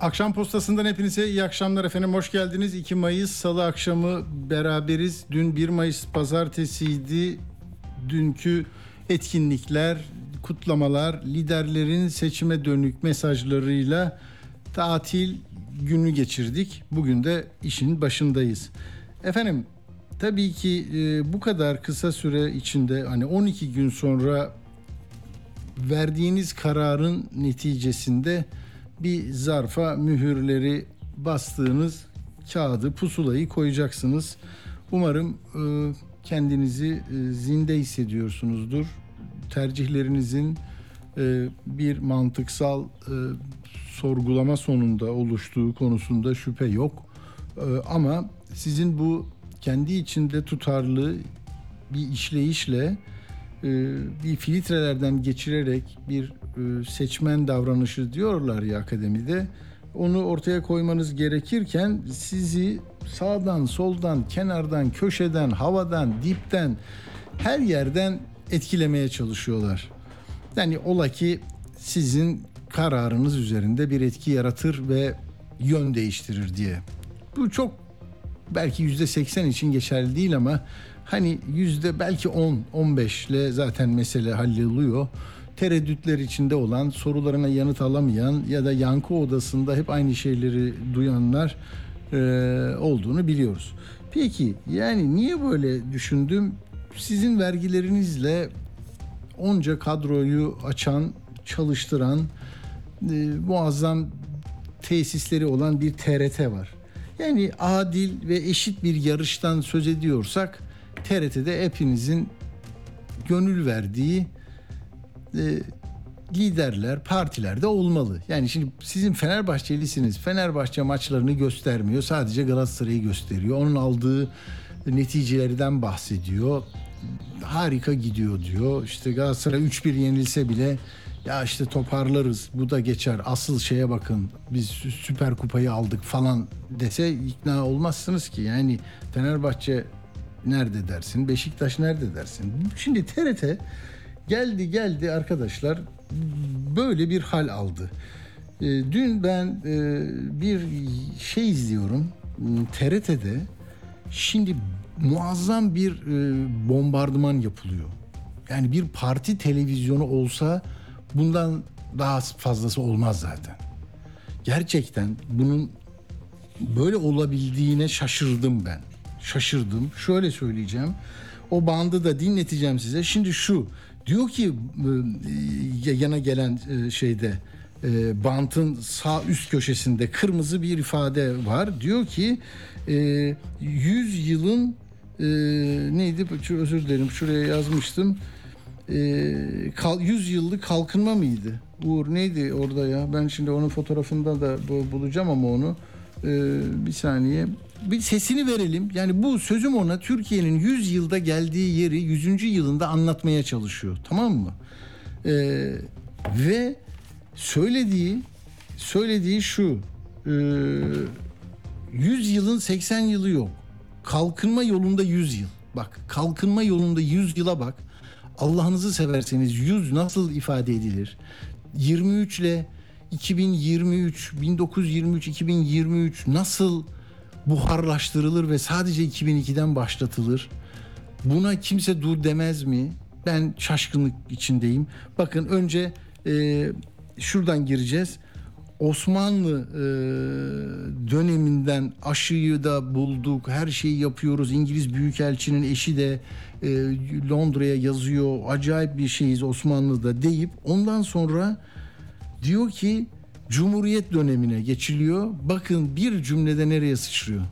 Akşam postasından hepinize iyi akşamlar efendim. Hoş geldiniz. 2 Mayıs Salı akşamı beraberiz. Dün 1 Mayıs Pazartesiydi. Dünkü etkinlikler, kutlamalar, liderlerin seçime dönük mesajlarıyla tatil günü geçirdik. Bugün de işin başındayız. Efendim tabii ki e, bu kadar kısa süre içinde hani 12 gün sonra verdiğiniz kararın neticesinde bir zarfa mühürleri bastığınız kağıdı, pusulayı koyacaksınız. Umarım e, kendinizi e, zinde hissediyorsunuzdur. Tercihlerinizin e, bir mantıksal e, sorgulama sonunda oluştuğu konusunda şüphe yok. E, ama sizin bu kendi içinde tutarlı bir işleyişle e, bir filtrelerden geçirerek bir seçmen davranışı diyorlar ya akademide. Onu ortaya koymanız gerekirken sizi sağdan, soldan, kenardan, köşeden, havadan, dipten her yerden etkilemeye çalışıyorlar. Yani ola ki sizin kararınız üzerinde bir etki yaratır ve yön değiştirir diye. Bu çok belki yüzde seksen için geçerli değil ama hani yüzde belki 10 15 ile zaten mesele halloluyor. Tereddütler içinde olan, sorularına yanıt alamayan ya da yankı odasında hep aynı şeyleri duyanlar e, olduğunu biliyoruz. Peki yani niye böyle düşündüm? Sizin vergilerinizle onca kadroyu açan, çalıştıran e, muazzam tesisleri olan bir TRT var. Yani adil ve eşit bir yarıştan söz ediyorsak TRT'de hepinizin gönül verdiği e, liderler, partiler olmalı. Yani şimdi sizin Fenerbahçelisiniz. Fenerbahçe maçlarını göstermiyor. Sadece Galatasaray'ı gösteriyor. Onun aldığı neticelerden bahsediyor. Harika gidiyor diyor. İşte Galatasaray 3-1 yenilse bile ya işte toparlarız bu da geçer asıl şeye bakın biz süper kupayı aldık falan dese ikna olmazsınız ki yani Fenerbahçe nerede dersin Beşiktaş nerede dersin şimdi TRT geldi geldi arkadaşlar böyle bir hal aldı e, dün ben e, bir şey izliyorum TRT'de şimdi muazzam bir e, bombardıman yapılıyor yani bir parti televizyonu olsa bundan daha fazlası olmaz zaten. Gerçekten bunun böyle olabildiğine şaşırdım ben. Şaşırdım. Şöyle söyleyeceğim. O bandı da dinleteceğim size. Şimdi şu diyor ki yana gelen şeyde bantın sağ üst köşesinde kırmızı bir ifade var. Diyor ki 100 yılın neydi özür dilerim şuraya yazmıştım e, 100 yıllık kalkınma mıydı? Uğur neydi orada ya? Ben şimdi onun fotoğrafında da bulacağım ama onu e, bir saniye. Bir sesini verelim. Yani bu sözüm ona Türkiye'nin 100 yılda geldiği yeri 100. yılında anlatmaya çalışıyor. Tamam mı? E, ve söylediği söylediği şu. E, 100 yılın 80 yılı yok. Kalkınma yolunda 100 yıl. Bak kalkınma yolunda 100 yıla bak. Allah'ınızı severseniz 100 nasıl ifade edilir? 23 ile 2023, 1923, 2023 nasıl buharlaştırılır ve sadece 2002'den başlatılır? Buna kimse dur demez mi? Ben şaşkınlık içindeyim. Bakın önce e, şuradan gireceğiz. Osmanlı e, döneminden aşıyı da bulduk, her şeyi yapıyoruz. İngiliz Büyükelçinin eşi de e, Londra'ya yazıyor. Acayip bir şeyiz Osmanlı'da deyip ondan sonra diyor ki Cumhuriyet dönemine geçiliyor. Bakın bir cümlede nereye sıçrıyor.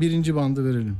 Birinci bandı verelim.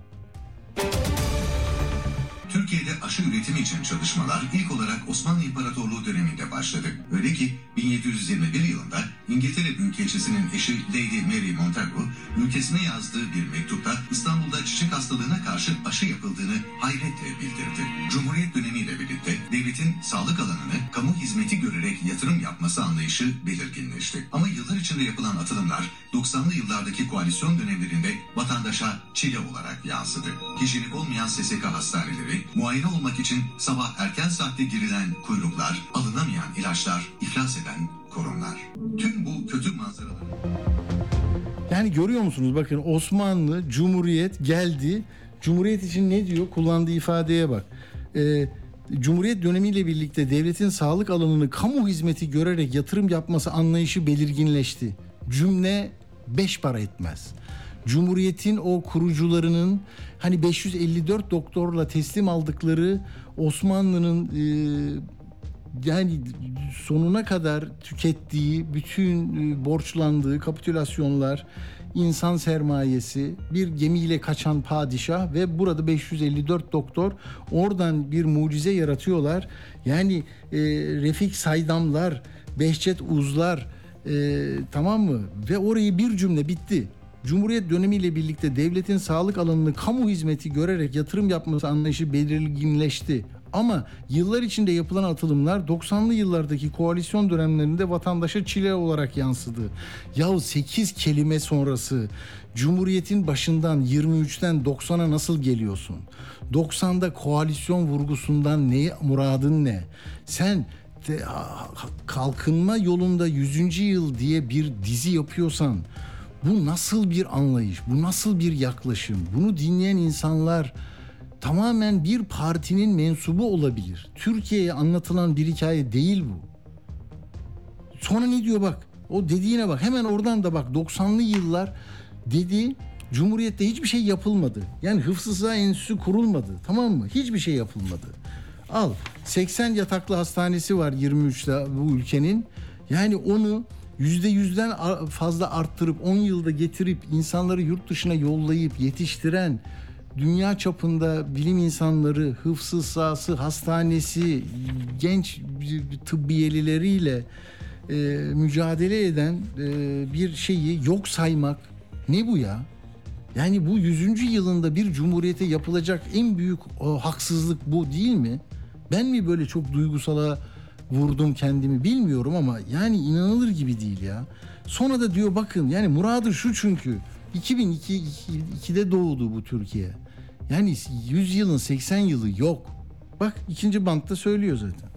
Türkiye Türkiye'de aşı üretimi için çalışmalar ilk olarak Osmanlı İmparatorluğu döneminde başladı. Öyle ki 1721 yılında İngiltere Büyükelçisi'nin eşi Lady Mary Montagu ülkesine yazdığı bir mektupta İstanbul'da çiçek hastalığına karşı aşı yapıldığını hayretle bildirdi. Cumhuriyet dönemiyle birlikte devletin sağlık alanını kamu hizmeti görerek yatırım yapması anlayışı belirginleşti. Ama yıllar içinde yapılan atılımlar 90'lı yıllardaki koalisyon dönemlerinde vatandaşa çile olarak yansıdı. Hijyenik olmayan SSK hastaneleri, muayene olmak için sabah erken saatte girilen kuyruklar, alınamayan ilaçlar, iflas eden kurumlar. Tüm bu kötü manzaraları Yani görüyor musunuz? Bakın Osmanlı Cumhuriyet geldi. Cumhuriyet için ne diyor? Kullandığı ifadeye bak. Ee, Cumhuriyet dönemiyle birlikte devletin sağlık alanını kamu hizmeti görerek yatırım yapması anlayışı belirginleşti. Cümle beş para etmez. Cumhuriyetin o kurucularının hani 554 doktorla teslim aldıkları Osmanlı'nın e, yani sonuna kadar tükettiği bütün e, borçlandığı kapitülasyonlar, insan sermayesi, bir gemiyle kaçan padişah ve burada 554 doktor oradan bir mucize yaratıyorlar. Yani e, Refik Saydamlar, Behçet Uzlar e, tamam mı? Ve orayı bir cümle bitti. Cumhuriyet dönemiyle birlikte devletin sağlık alanını kamu hizmeti görerek yatırım yapması anlayışı belirginleşti. Ama yıllar içinde yapılan atılımlar 90'lı yıllardaki koalisyon dönemlerinde vatandaşa çile olarak yansıdı. Yahu 8 kelime sonrası Cumhuriyet'in başından 23'ten 90'a nasıl geliyorsun? 90'da koalisyon vurgusundan ne muradın ne? Sen kalkınma yolunda 100. yıl diye bir dizi yapıyorsan bu nasıl bir anlayış? Bu nasıl bir yaklaşım? Bunu dinleyen insanlar tamamen bir partinin mensubu olabilir. Türkiye'ye anlatılan bir hikaye değil bu. Sonra ne diyor bak? O dediğine bak. Hemen oradan da bak 90'lı yıllar dedi Cumhuriyette hiçbir şey yapılmadı. Yani hıfzı enstitüsü kurulmadı. Tamam mı? Hiçbir şey yapılmadı. Al 80 yataklı hastanesi var 23'te bu ülkenin. Yani onu yüzde yüzden fazla arttırıp 10 yılda getirip insanları yurt dışına yollayıp yetiştiren dünya çapında bilim insanları, hıfzı sahası, hastanesi, genç tıbbiyelileriyle e, mücadele eden e, bir şeyi yok saymak ne bu ya? Yani bu 100. yılında bir cumhuriyete yapılacak en büyük o, haksızlık bu değil mi? Ben mi böyle çok duygusala vurdum kendimi bilmiyorum ama yani inanılır gibi değil ya. Sonra da diyor bakın yani muradı şu çünkü 2002 2002'de doğdu bu Türkiye. Yani 100 yılın 80 yılı yok. Bak ikinci bantta söylüyor zaten.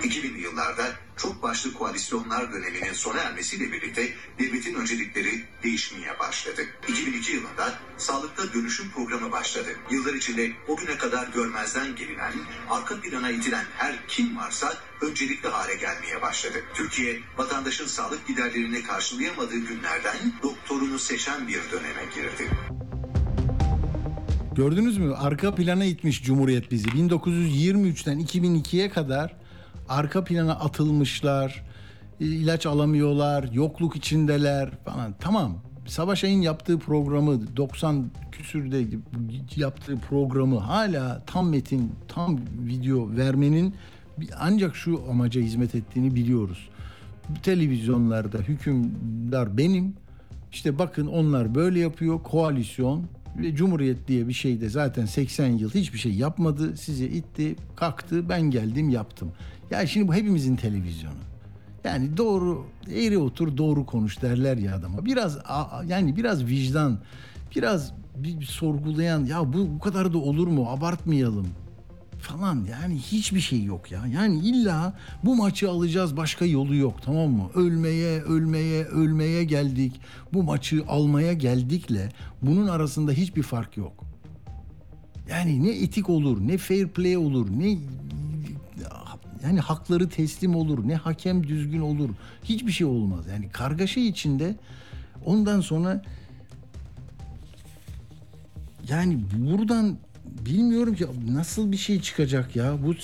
2000'li yıllarda çok başlı koalisyonlar döneminin sona ermesiyle birlikte devletin öncelikleri değişmeye başladı. 2002 yılında sağlıkta dönüşüm programı başladı. Yıllar içinde o güne kadar görmezden gelinen, arka plana itilen her kim varsa öncelikli hale gelmeye başladı. Türkiye vatandaşın sağlık giderlerini karşılayamadığı günlerden doktorunu seçen bir döneme girdi. Gördünüz mü? Arka plana itmiş Cumhuriyet bizi. 1923'ten 2002'ye kadar arka plana atılmışlar, ilaç alamıyorlar, yokluk içindeler falan. Tamam. Savaş Ay'ın yaptığı programı 90 küsürde yaptığı programı hala tam metin, tam video vermenin ancak şu amaca hizmet ettiğini biliyoruz. Televizyonlarda hükümdar benim. İşte bakın onlar böyle yapıyor. Koalisyon ve Cumhuriyet diye bir şey de zaten 80 yıl hiçbir şey yapmadı. Sizi itti, kalktı, ben geldim yaptım. Ya şimdi bu hepimizin televizyonu. Yani doğru eğri otur doğru konuş derler ya adama. Biraz yani biraz vicdan, biraz bir, bir sorgulayan ya bu bu kadar da olur mu? Abartmayalım falan yani hiçbir şey yok ya. Yani illa bu maçı alacağız başka yolu yok tamam mı? Ölmeye, ölmeye, ölmeye geldik. Bu maçı almaya geldikle bunun arasında hiçbir fark yok. Yani ne etik olur, ne fair play olur, ne yani hakları teslim olur, ne hakem düzgün olur. Hiçbir şey olmaz. Yani kargaşa içinde ondan sonra yani buradan bilmiyorum ki nasıl bir şey çıkacak ya. Bu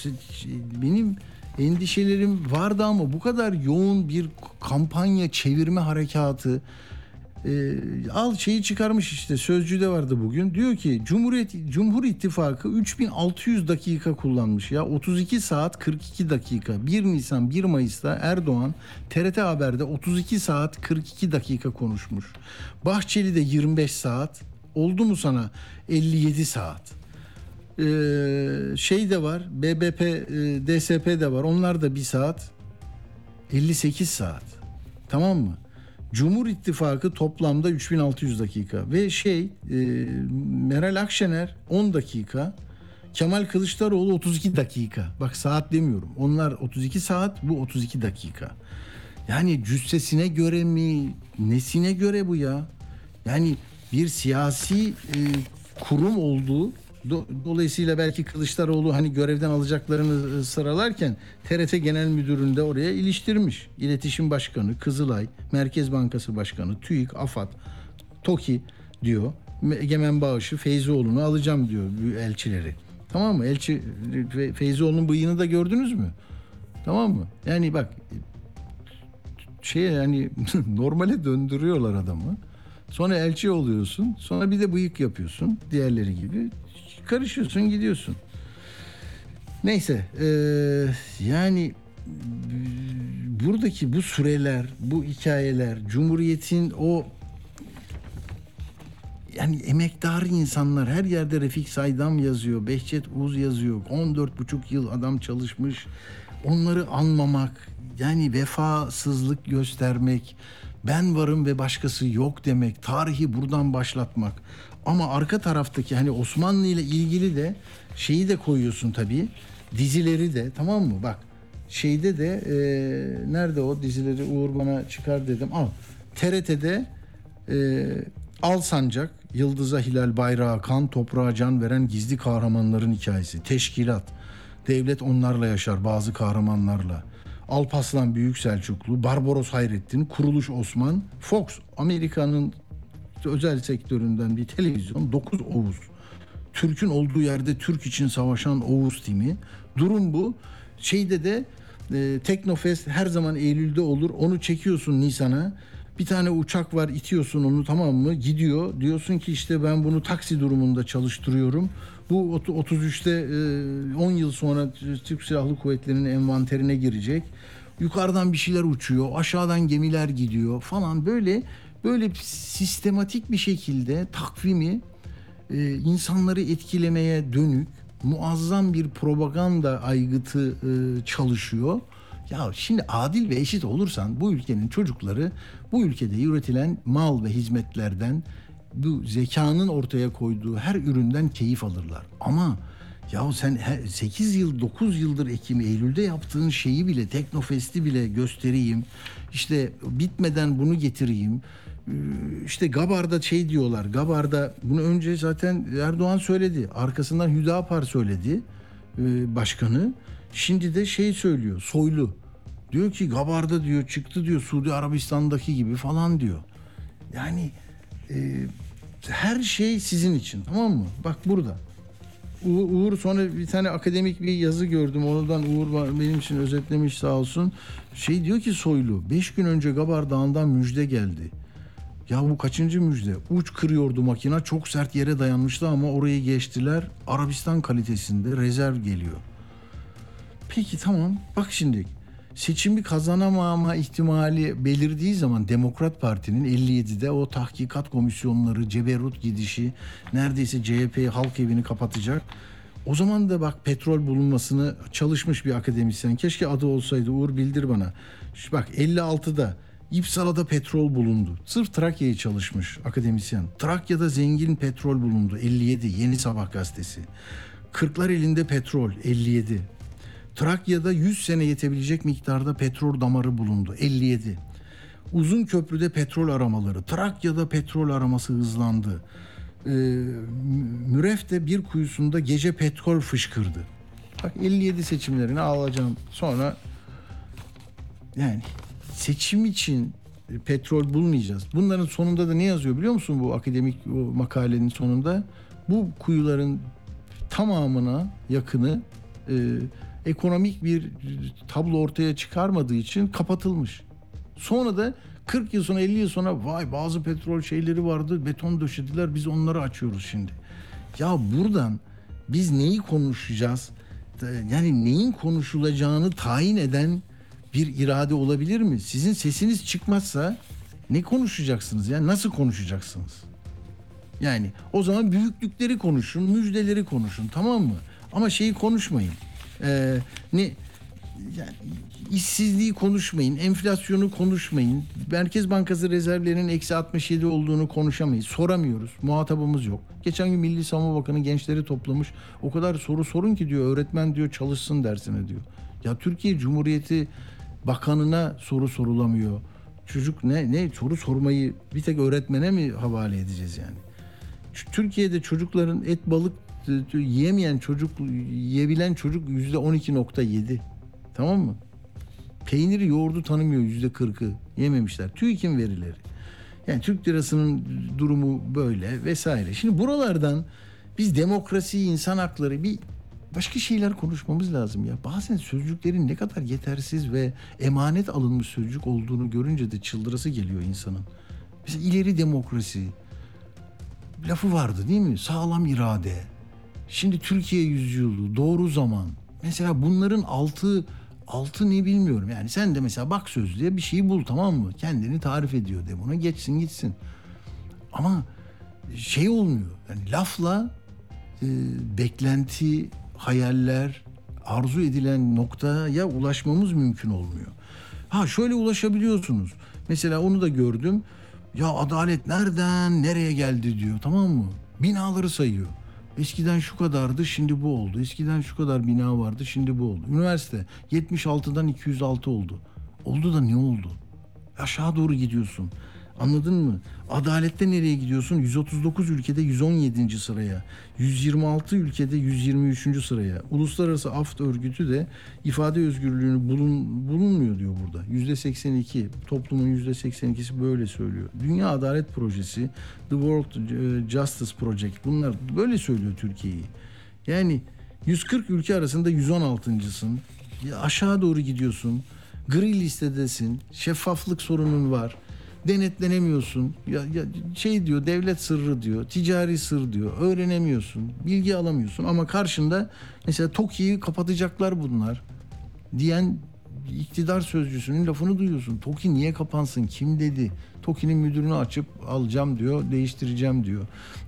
benim endişelerim vardı ama bu kadar yoğun bir kampanya çevirme harekatı Ee, al şeyi çıkarmış işte sözcüde vardı bugün. Diyor ki Cumhuriyet Cumhur İttifakı 3600 dakika kullanmış ya 32 saat 42 dakika. 1 Nisan 1 Mayıs'ta Erdoğan TRT Haber'de 32 saat 42 dakika konuşmuş. Bahçeli de 25 saat. Oldu mu sana 57 saat? Ee, şey de var BBP e, DSP de var onlar da bir saat 58 saat tamam mı? Cumhur İttifakı toplamda 3600 dakika ve şey e, Meral Akşener 10 dakika Kemal Kılıçdaroğlu 32 dakika. Bak saat demiyorum. Onlar 32 saat bu 32 dakika. Yani cüssesine göre mi nesine göre bu ya? Yani bir siyasi e, kurum olduğu Do- Dolayısıyla belki Kılıçdaroğlu hani görevden alacaklarını e, sıralarken TRT Genel Müdürü'nde oraya iliştirmiş. İletişim Başkanı, Kızılay, Merkez Bankası Başkanı, TÜİK, AFAD, TOKİ diyor. Egemen Bağış'ı, Feyzioğlu'nu alacağım diyor elçileri. Tamam mı? Elçi Fe- Feyzioğlu'nun bıyığını da gördünüz mü? Tamam mı? Yani bak şey yani normale döndürüyorlar adamı. Sonra elçi oluyorsun. Sonra bir de bıyık yapıyorsun. Diğerleri gibi. Karışıyorsun gidiyorsun. Neyse. eee, yani buradaki bu süreler, bu hikayeler, Cumhuriyet'in o yani emektar insanlar her yerde Refik Saydam yazıyor, Behçet Uz yazıyor. 14 buçuk yıl adam çalışmış. Onları anmamak, yani vefasızlık göstermek, ben varım ve başkası yok demek, tarihi buradan başlatmak. Ama arka taraftaki hani Osmanlı ile ilgili de şeyi de koyuyorsun tabii. Dizileri de tamam mı? Bak şeyde de e, nerede o dizileri Uğur bana çıkar dedim. Al TRT'de e, Al Sancak, Yıldız'a Hilal Bayrağı, kan toprağa can veren gizli kahramanların hikayesi. Teşkilat, devlet onlarla yaşar bazı kahramanlarla. Alpaslan Büyük Selçuklu, Barbaros Hayrettin, Kuruluş Osman, Fox, Amerika'nın özel sektöründen bir televizyon, 9 Oğuz. Türk'ün olduğu yerde Türk için savaşan Oğuz timi. Durum bu. Şeyde de e, Teknofest her zaman Eylül'de olur. Onu çekiyorsun Nisan'a. Bir tane uçak var itiyorsun onu tamam mı? Gidiyor. Diyorsun ki işte ben bunu taksi durumunda çalıştırıyorum. Bu ot- 33'te e, 10 yıl sonra Türk Silahlı Kuvvetleri'nin envanterine girecek. Yukarıdan bir şeyler uçuyor. Aşağıdan gemiler gidiyor falan böyle böyle sistematik bir şekilde takvimi e, insanları etkilemeye dönük muazzam bir propaganda aygıtı e, çalışıyor. Ya şimdi adil ve eşit olursan bu ülkenin çocukları bu ülkede üretilen mal ve hizmetlerden bu zekanın ortaya koyduğu her üründen keyif alırlar. Ama ya sen 8 yıl 9 yıldır Ekim Eylül'de yaptığın şeyi bile Teknofest'i bile göstereyim. İşte bitmeden bunu getireyim. Ee, İşte Gabar'da şey diyorlar. Gabar'da bunu önce zaten Erdoğan söyledi. Arkasından Hüdapar söyledi e, başkanı. Şimdi de şey söylüyor. Soylu. Diyor ki Gabar'da diyor çıktı diyor Suudi Arabistan'daki gibi falan diyor. Yani e, her şey sizin için tamam mı? Bak burada. Uğur sonra bir tane akademik bir yazı gördüm. Oradan Uğur benim için özetlemiş sağ olsun. Şey diyor ki Soylu, beş gün önce Gabar Dağı'ndan müjde geldi. Ya bu kaçıncı müjde? Uç kırıyordu makina, çok sert yere dayanmıştı ama orayı geçtiler. Arabistan kalitesinde rezerv geliyor. Peki tamam. Bak şimdi seçimi kazanamama ihtimali belirdiği zaman Demokrat Parti'nin 57'de o tahkikat komisyonları, ceberrut gidişi, neredeyse CHP halk evini kapatacak. O zaman da bak petrol bulunmasını çalışmış bir akademisyen. Keşke adı olsaydı Uğur bildir bana. Şu bak 56'da İpsala'da petrol bulundu. Sırf Trakya'yı çalışmış akademisyen. Trakya'da zengin petrol bulundu. 57 Yeni Sabah gazetesi. Kırklar elinde petrol 57. Trakya'da 100 sene yetebilecek miktarda petrol damarı bulundu. 57. Uzun köprüde petrol aramaları. Trakya'da petrol araması hızlandı. Ee, Müref'te bir kuyusunda gece petrol fışkırdı. Bak 57 seçimlerini alacağım. Sonra yani seçim için e, petrol bulmayacağız. Bunların sonunda da ne yazıyor biliyor musun bu akademik o makalenin sonunda? Bu kuyuların tamamına yakını e, ekonomik bir tablo ortaya çıkarmadığı için kapatılmış. Sonra da 40 yıl sonra 50 yıl sonra vay bazı petrol şeyleri vardı beton döşediler biz onları açıyoruz şimdi. Ya buradan biz neyi konuşacağız? Yani neyin konuşulacağını tayin eden bir irade olabilir mi? Sizin sesiniz çıkmazsa ne konuşacaksınız? Yani nasıl konuşacaksınız? Yani o zaman büyüklükleri konuşun, müjdeleri konuşun tamam mı? Ama şeyi konuşmayın. Ee, ne yani işsizliği konuşmayın, enflasyonu konuşmayın. Merkez Bankası rezervlerinin eksi 67 olduğunu konuşamayız. Soramıyoruz. Muhatabımız yok. Geçen gün Milli Savunma Bakanı gençleri toplamış. O kadar soru sorun ki diyor öğretmen diyor çalışsın dersine diyor. Ya Türkiye Cumhuriyeti Bakanına soru sorulamıyor. Çocuk ne ne soru sormayı bir tek öğretmene mi havale edeceğiz yani? Türkiye'de çocukların et balık yiyemeyen çocuk yiyebilen çocuk yüzde 12.7 tamam mı? Peyniri yoğurdu tanımıyor yüzde 40'ı yememişler. TÜİK'in verileri. Yani Türk lirasının durumu böyle vesaire. Şimdi buralardan biz demokrasi, insan hakları bir başka şeyler konuşmamız lazım ya. Bazen sözcüklerin ne kadar yetersiz ve emanet alınmış sözcük olduğunu görünce de çıldırası geliyor insanın. Mesela ileri demokrasi, lafı vardı değil mi? Sağlam irade. Şimdi Türkiye yüzyılı, doğru zaman. Mesela bunların altı altı ne bilmiyorum. Yani sen de mesela bak sözlüğe bir şeyi bul tamam mı? Kendini tarif ediyor de buna geçsin gitsin. Ama şey olmuyor. Yani lafla e, beklenti, hayaller, arzu edilen noktaya ulaşmamız mümkün olmuyor. Ha şöyle ulaşabiliyorsunuz. Mesela onu da gördüm. Ya adalet nereden nereye geldi diyor tamam mı? Binaları sayıyor. Eskiden şu kadardı şimdi bu oldu. Eskiden şu kadar bina vardı şimdi bu oldu. Üniversite 76'dan 206 oldu. Oldu da ne oldu? Aşağı doğru gidiyorsun. Anladın mı? Adalette nereye gidiyorsun? 139 ülkede 117. sıraya. 126 ülkede 123. sıraya. Uluslararası Af Örgütü de ifade özgürlüğünü bulun, bulunmuyor diyor burada. %82. Toplumun %82'si böyle söylüyor. Dünya Adalet Projesi, The World Justice Project bunlar böyle söylüyor Türkiye'yi. Yani 140 ülke arasında 116.sın. Ya aşağı doğru gidiyorsun. Gri listedesin. Şeffaflık sorunun var denetlenemiyorsun. Ya, ya şey diyor devlet sırrı diyor, ticari sır diyor. Öğrenemiyorsun, bilgi alamıyorsun ama karşında mesela TOKİ'yi kapatacaklar bunlar diyen iktidar sözcüsünün lafını duyuyorsun. TOKİ niye kapansın? Kim dedi? TOKİ'nin müdürünü açıp alacağım diyor, değiştireceğim diyor.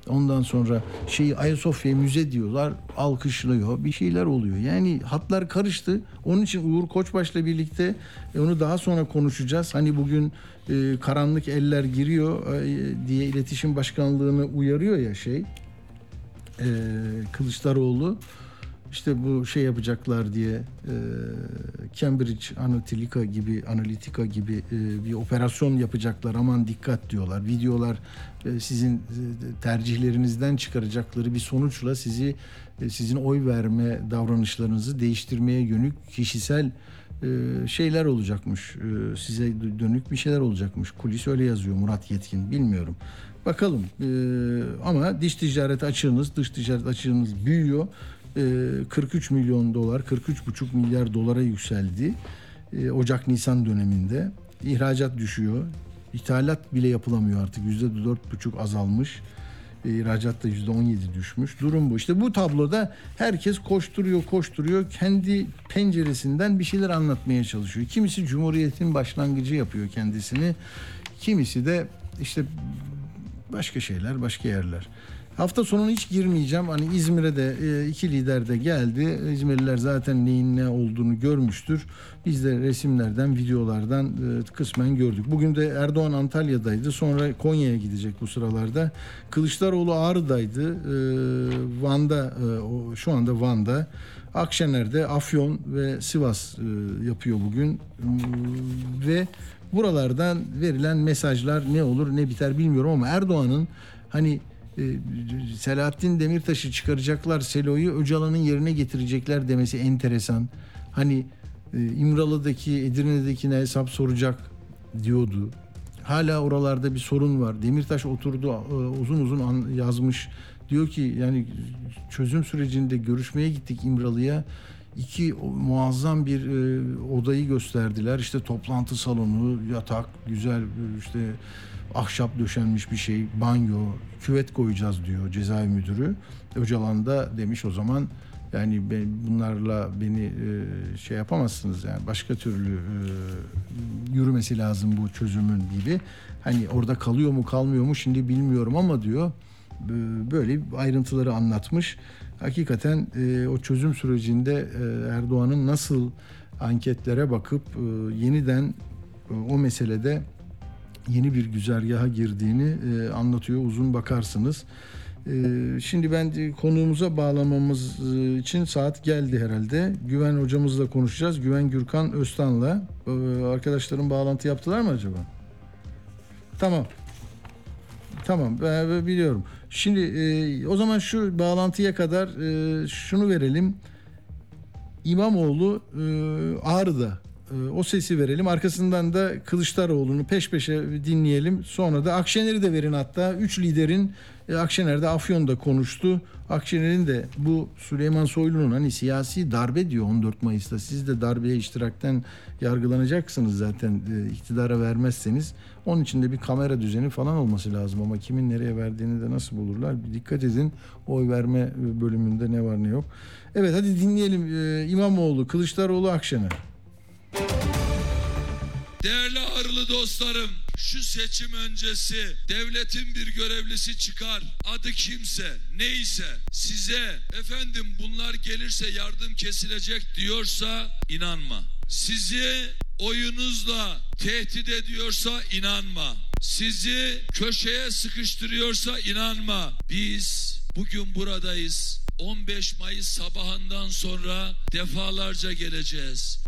Ondan sonra şeyi Ayasofya müze diyorlar, alkışlıyor. Bir şeyler oluyor. Yani hatlar karıştı. Onun için Uğur Koçbaş'la birlikte e, onu daha sonra konuşacağız. Hani bugün e, karanlık eller giriyor e, diye iletişim başkanlığını uyarıyor ya şey. E, Kılıçdaroğlu işte bu şey yapacaklar diye e, Cambridge Analytica gibi Analytica gibi e, bir operasyon yapacaklar aman dikkat diyorlar. Videolar e, sizin e, tercihlerinizden çıkaracakları bir sonuçla sizi e, sizin oy verme davranışlarınızı değiştirmeye yönük kişisel şeyler olacakmış. E, size dönük bir şeyler olacakmış. Kulis öyle yazıyor Murat Yetkin bilmiyorum. Bakalım e, ama diş ticaret açığınız, dış ticaret açığınız büyüyor. 43 milyon dolar, 43,5 milyar dolara yükseldi. Ocak-Nisan döneminde. İhracat düşüyor. İthalat bile yapılamıyor artık. %4,5 azalmış. İhracat da %17 düşmüş. Durum bu. İşte bu tabloda herkes koşturuyor, koşturuyor. Kendi penceresinden bir şeyler anlatmaya çalışıyor. Kimisi Cumhuriyet'in başlangıcı yapıyor kendisini. Kimisi de işte başka şeyler, başka yerler. Hafta sonuna hiç girmeyeceğim. Hani İzmir'e de e, iki lider de geldi. İzmirliler zaten neyin ne olduğunu görmüştür. Biz de resimlerden, videolardan e, kısmen gördük. Bugün de Erdoğan Antalya'daydı. Sonra Konya'ya gidecek bu sıralarda. Kılıçdaroğlu Ağrı'daydı. E, Van'da, şu anda Van'da. Akşener'de Afyon ve Sivas yapıyor bugün. Ve buralardan verilen mesajlar ne olur ne biter bilmiyorum ama Erdoğan'ın hani Selahattin Demirtaş'ı çıkaracaklar, Selo'yu Öcalan'ın yerine getirecekler demesi enteresan. Hani e, İmralı'daki, Edirne'dekine hesap soracak diyordu. Hala oralarda bir sorun var. Demirtaş oturdu e, uzun uzun yazmış. Diyor ki yani çözüm sürecinde görüşmeye gittik İmralı'ya. iki muazzam bir e, odayı gösterdiler. İşte toplantı salonu, yatak, güzel e, işte ahşap döşenmiş bir şey, banyo, küvet koyacağız diyor cezaevi müdürü. Öcalan da demiş o zaman yani ben, bunlarla beni e, şey yapamazsınız yani başka türlü e, yürümesi lazım bu çözümün gibi. Hani orada kalıyor mu kalmıyor mu şimdi bilmiyorum ama diyor b- böyle ayrıntıları anlatmış. Hakikaten e, o çözüm sürecinde e, Erdoğan'ın nasıl anketlere bakıp e, yeniden e, o meselede yeni bir güzergaha girdiğini e, anlatıyor. Uzun bakarsınız. E, şimdi ben de konuğumuza bağlamamız e, için saat geldi herhalde. Güven hocamızla konuşacağız. Güven Gürkan Öztan'la. E, arkadaşlarım bağlantı yaptılar mı acaba? Tamam. Tamam ben biliyorum. Şimdi e, o zaman şu bağlantıya kadar e, şunu verelim. İmamoğlu e, Ağrı'da e, o sesi verelim. Arkasından da Kılıçdaroğlu'nu peş peşe dinleyelim. Sonra da Akşener'i de verin hatta. Üç liderin e, Akşener de Afyon'da konuştu. Akşener'in de bu Süleyman Soylu'nun hani siyasi darbe diyor 14 Mayıs'ta. Siz de darbeye iştirakten yargılanacaksınız zaten e, iktidara vermezseniz. Onun için de bir kamera düzeni falan olması lazım ama kimin nereye verdiğini de nasıl bulurlar? Bir dikkat edin oy verme bölümünde ne var ne yok. Evet hadi dinleyelim e, İmamoğlu, Kılıçdaroğlu, Akşener. Değerli ağrılı dostlarım, şu seçim öncesi devletin bir görevlisi çıkar. Adı kimse, neyse size efendim bunlar gelirse yardım kesilecek diyorsa inanma. Sizi oyunuzla tehdit ediyorsa inanma. Sizi köşeye sıkıştırıyorsa inanma. Biz bugün buradayız. 15 Mayıs sabahından sonra defalarca geleceğiz.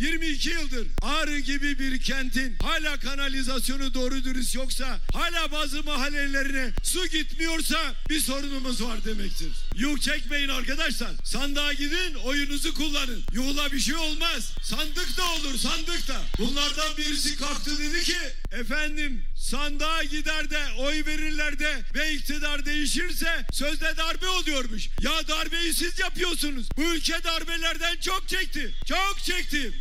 22 yıldır Ağrı gibi bir kentin hala kanalizasyonu doğru dürüst yoksa hala bazı mahallelerine su gitmiyorsa bir sorunumuz var demektir. Yuh çekmeyin arkadaşlar. Sandığa gidin oyunuzu kullanın. Yuhla bir şey olmaz. Sandık da olur sandık da. Bunlardan birisi kalktı dedi ki efendim sandığa gider de oy verirler de ve iktidar değişirse sözde darbe oluyormuş. Ya darbeyi siz yapıyorsunuz. Bu ülke darbelerden çok çekti. Çok çekti.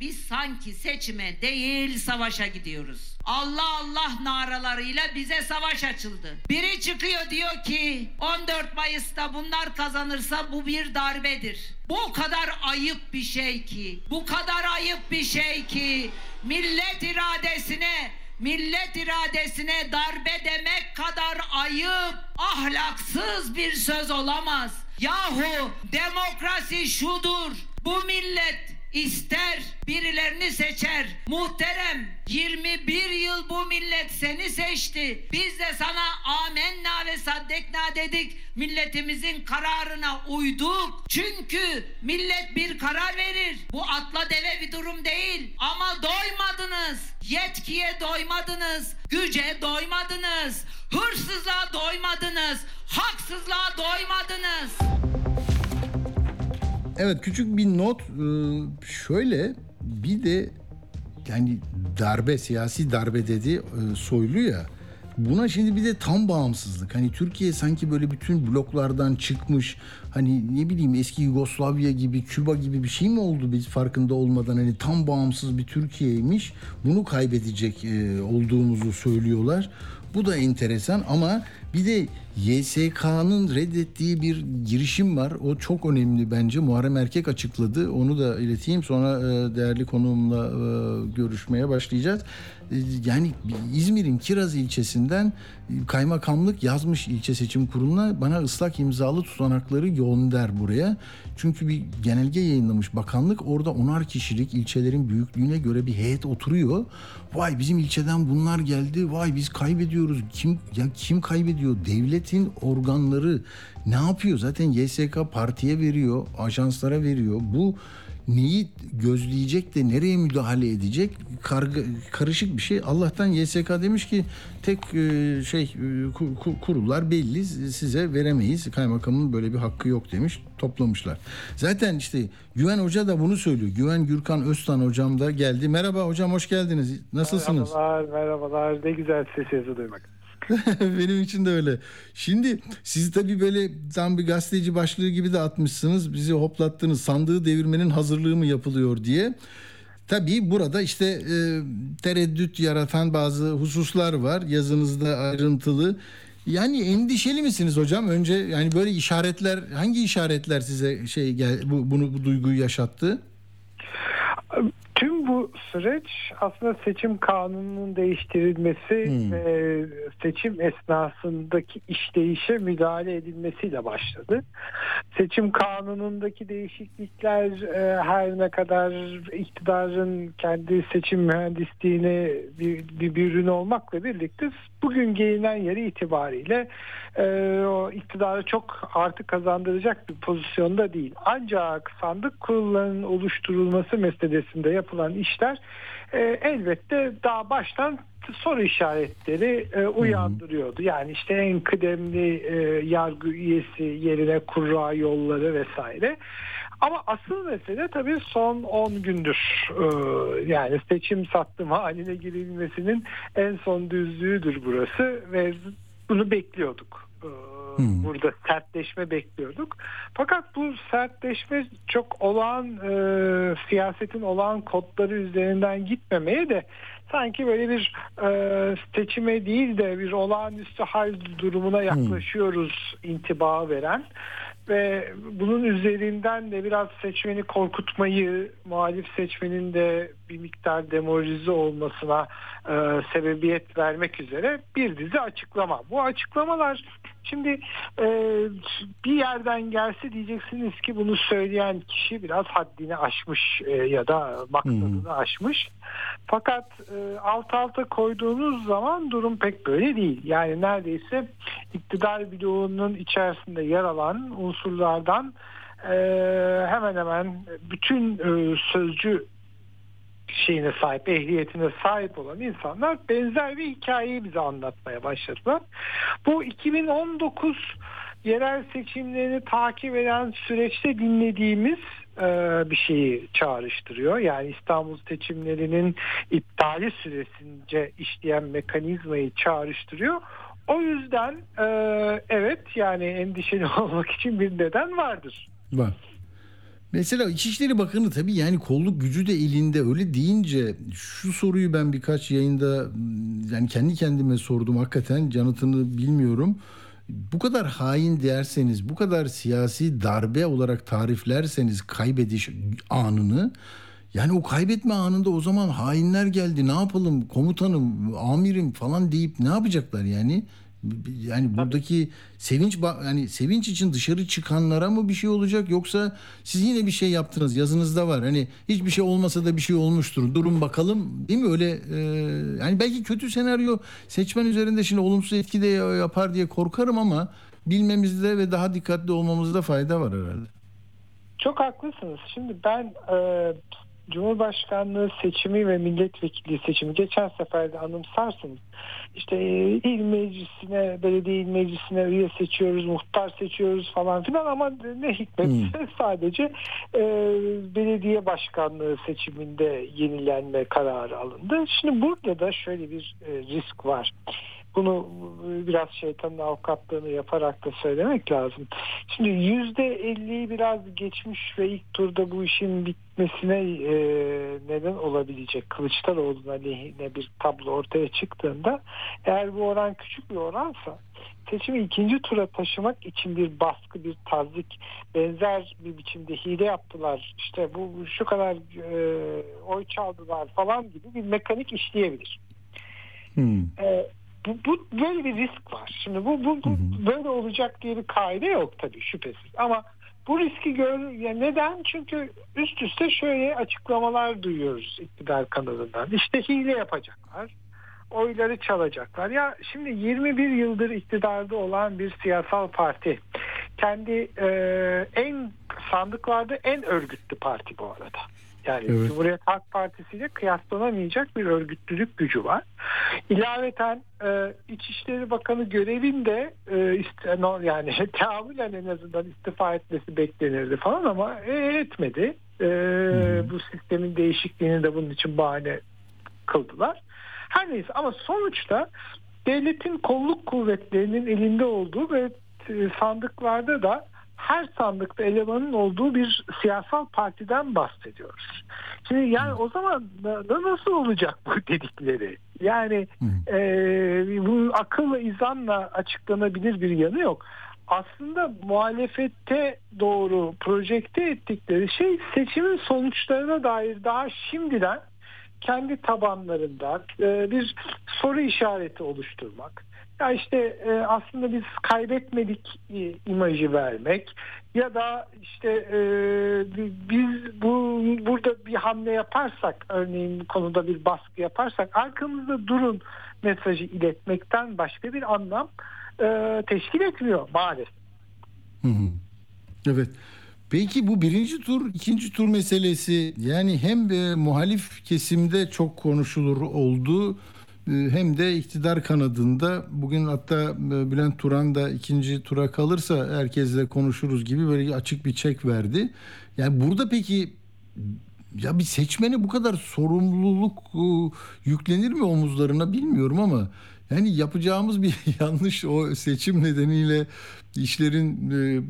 Biz sanki seçime değil savaşa gidiyoruz. Allah Allah naralarıyla bize savaş açıldı. Biri çıkıyor diyor ki 14 Mayıs'ta bunlar kazanırsa bu bir darbedir. Bu kadar ayıp bir şey ki, bu kadar ayıp bir şey ki millet iradesine millet iradesine darbe demek kadar ayıp, ahlaksız bir söz olamaz. Yahu demokrasi şudur. Bu millet ister birilerini seçer. Muhterem 21 yıl bu millet seni seçti. Biz de sana amenna ve saddekna dedik. Milletimizin kararına uyduk. Çünkü millet bir karar verir. Bu atla deve bir durum değil. Ama doymadınız. Yetkiye doymadınız. Güce doymadınız. Hırsızlığa doymadınız. Haksızlığa doymadınız. Evet küçük bir not. Ee, şöyle bir de yani darbe siyasi darbe dedi e, soylu ya buna şimdi bir de tam bağımsızlık. Hani Türkiye sanki böyle bütün bloklardan çıkmış hani ne bileyim eski Yugoslavya gibi Küba gibi bir şey mi oldu biz farkında olmadan? Hani tam bağımsız bir Türkiye'ymiş. Bunu kaybedecek e, olduğumuzu söylüyorlar. Bu da enteresan ama bir de YSK'nın reddettiği bir girişim var. O çok önemli bence. Muharrem Erkek açıkladı. Onu da ileteyim. Sonra e, değerli konuğumla e, görüşmeye başlayacağız. E, Yani İzmir'in Kiraz ilçesinden kaymakamlık yazmış ilçe seçim kuruluna bana ıslak imzalı tutanakları gönder buraya. Çünkü bir genelge yayınlamış bakanlık. Orada onar kişilik ilçelerin büyüklüğüne göre bir heyet oturuyor. Vay bizim ilçeden bunlar geldi. Vay biz kaybediyoruz. Kim ya kim kaybediyor? Devletin organları ne yapıyor? Zaten YSK partiye veriyor, ajanslara veriyor. Bu neyi gözleyecek de nereye müdahale edecek karga, karışık bir şey. Allah'tan YSK demiş ki tek e, şey e, ku- ku- kurullar belli size veremeyiz. Kaymakamın böyle bir hakkı yok demiş. Toplamışlar. Zaten işte Güven Hoca da bunu söylüyor. Güven Gürkan Öztan hocam da geldi. Merhaba hocam hoş geldiniz. Nasılsınız? Merhabalar, merhabalar. Ne güzel sesinizi duymak. Benim için de öyle. Şimdi siz tabii böyle tam bir gazeteci başlığı gibi de atmışsınız. Bizi hoplattınız. Sandığı devirmenin hazırlığı mı yapılıyor diye. Tabii burada işte e, tereddüt yaratan bazı hususlar var. Yazınızda ayrıntılı. Yani endişeli misiniz hocam? Önce yani böyle işaretler hangi işaretler size şey gel bu bunu bu duyguyu yaşattı? Tüm bu süreç aslında seçim kanununun değiştirilmesi Hmm. ve seçim esnasındaki işleyişe müdahale edilmesiyle başladı. Seçim kanunundaki değişiklikler e, her ne kadar iktidarın kendi seçim mühendisliğine bir, bir, bir ürün olmakla birlikte bugün gelinen yeri itibariyle e, o iktidarı çok artık kazandıracak bir pozisyonda değil. Ancak sandık kurullarının oluşturulması meselesinde yapılan işler e, elbette daha baştan soru işaretleri e, uyandırıyordu. Yani işte en kıdemli e, yargı üyesi yerine kurra yolları vesaire. Ama asıl mesele tabii son 10 gündür. Ee, yani seçim sattım haline girilmesinin en son düzlüğüdür burası ve bunu bekliyorduk. Ee, Hmm. Burada sertleşme bekliyorduk. Fakat bu sertleşme çok olağan e, siyasetin olağan kodları üzerinden gitmemeye de sanki böyle bir e, seçime değil de bir olağanüstü hal durumuna yaklaşıyoruz intiba veren ve bunun üzerinden de biraz seçmeni korkutmayı, muhalif seçmenin de bir miktar demoralize olmasına e, sebebiyet vermek üzere bir dizi açıklama. Bu açıklamalar şimdi e, bir yerden gelse diyeceksiniz ki bunu söyleyen kişi biraz haddini aşmış e, ya da maksadını aşmış. Fakat e, alt alta koyduğunuz zaman durum pek böyle değil. Yani neredeyse iktidar bloğunun içerisinde yer alan unsurlardan e, hemen hemen bütün e, sözcü şeyine sahip, ehliyetine sahip olan insanlar benzer bir hikayeyi bize anlatmaya başladılar. Bu 2019 yerel seçimlerini takip eden süreçte dinlediğimiz e, bir şeyi çağrıştırıyor. Yani İstanbul seçimlerinin iptali süresince işleyen mekanizmayı çağrıştırıyor. O yüzden e, evet yani endişeli olmak için bir neden vardır. Var. Mesela İçişleri Bakanı tabii yani kolluk gücü de elinde öyle deyince şu soruyu ben birkaç yayında yani kendi kendime sordum hakikaten yanıtını bilmiyorum. Bu kadar hain derseniz, bu kadar siyasi darbe olarak tariflerseniz kaybediş anını yani o kaybetme anında o zaman hainler geldi ne yapalım komutanım, amirim falan deyip ne yapacaklar yani? Yani buradaki sevinç yani sevinç için dışarı çıkanlara mı bir şey olacak yoksa siz yine bir şey yaptınız yazınızda var. Hani hiçbir şey olmasa da bir şey olmuştur. Durun bakalım değil mi öyle e, yani belki kötü senaryo seçmen üzerinde şimdi olumsuz etki de yapar diye korkarım ama bilmemizde ve daha dikkatli olmamızda fayda var herhalde. Çok haklısınız. Şimdi ben e, Cumhurbaşkanlığı seçimi ve milletvekili seçimi geçen sefer de anımsarsınız. İşte il meclisine, belediye il meclisine üye seçiyoruz, muhtar seçiyoruz falan filan ama ne hikmetse hmm. sadece e, belediye başkanlığı seçiminde yenilenme kararı alındı. Şimdi burada da şöyle bir e, risk var bunu biraz şeytanın avukatlığını yaparak da söylemek lazım. Şimdi yüzde elliyi biraz geçmiş ve ilk turda bu işin bitmesine e, neden olabilecek Kılıçdaroğlu'na lehine bir tablo ortaya çıktığında eğer bu oran küçük bir oransa seçimi ikinci tura taşımak için bir baskı, bir tazik, benzer bir biçimde hile yaptılar. İşte bu şu kadar e, oy çaldılar falan gibi bir mekanik işleyebilir. Hmm. E, bu, bu böyle bir risk var. Şimdi bu, bu, bu böyle olacak diye bir kaide yok tabii şüphesiz. Ama bu riski gör yani neden? Çünkü üst üste şöyle açıklamalar duyuyoruz iktidar kanalından. İşte hile yapacaklar. Oyları çalacaklar. Ya şimdi 21 yıldır iktidarda olan bir siyasal parti. Kendi e, en sandıklarda en örgütlü parti bu arada. Yani evet. Cumhuriyet Halk Partisi ile kıyaslanamayacak bir örgütlülük gücü var. İlaveten e, İçişleri Bakanı görevinde e, iste, no, yani teamülen en azından istifa etmesi beklenirdi falan ama e, etmedi. E, bu sistemin değişikliğini de bunun için bahane kıldılar. Her neyse ama sonuçta devletin kolluk kuvvetlerinin elinde olduğu ve e, sandıklarda da her sandıkta elemanın olduğu bir siyasal partiden bahsediyoruz. Şimdi yani o zaman da, nasıl olacak bu dedikleri? Yani e, bunun akılla izanla açıklanabilir bir yanı yok. Aslında muhalefette doğru projekte ettikleri şey seçimin sonuçlarına dair daha şimdiden kendi tabanlarında e, bir soru işareti oluşturmak. Ya işte e, aslında biz kaybetmedik e, imajı vermek ya da işte e, biz bu burada bir hamle yaparsak örneğin bu konuda bir baskı yaparsak arkamızda durun mesajı iletmekten başka bir anlam e, teşkil etmiyor maalesef. Hı hı. Evet. Peki bu birinci tur, ikinci tur meselesi yani hem e, muhalif kesimde çok konuşulur oldu hem de iktidar kanadında bugün hatta e, Bülent Turan da ikinci tura kalırsa herkesle konuşuruz gibi böyle açık bir çek verdi. Yani burada peki ya bir seçmene bu kadar sorumluluk e, yüklenir mi omuzlarına bilmiyorum ama yani yapacağımız bir yanlış o seçim nedeniyle işlerin e,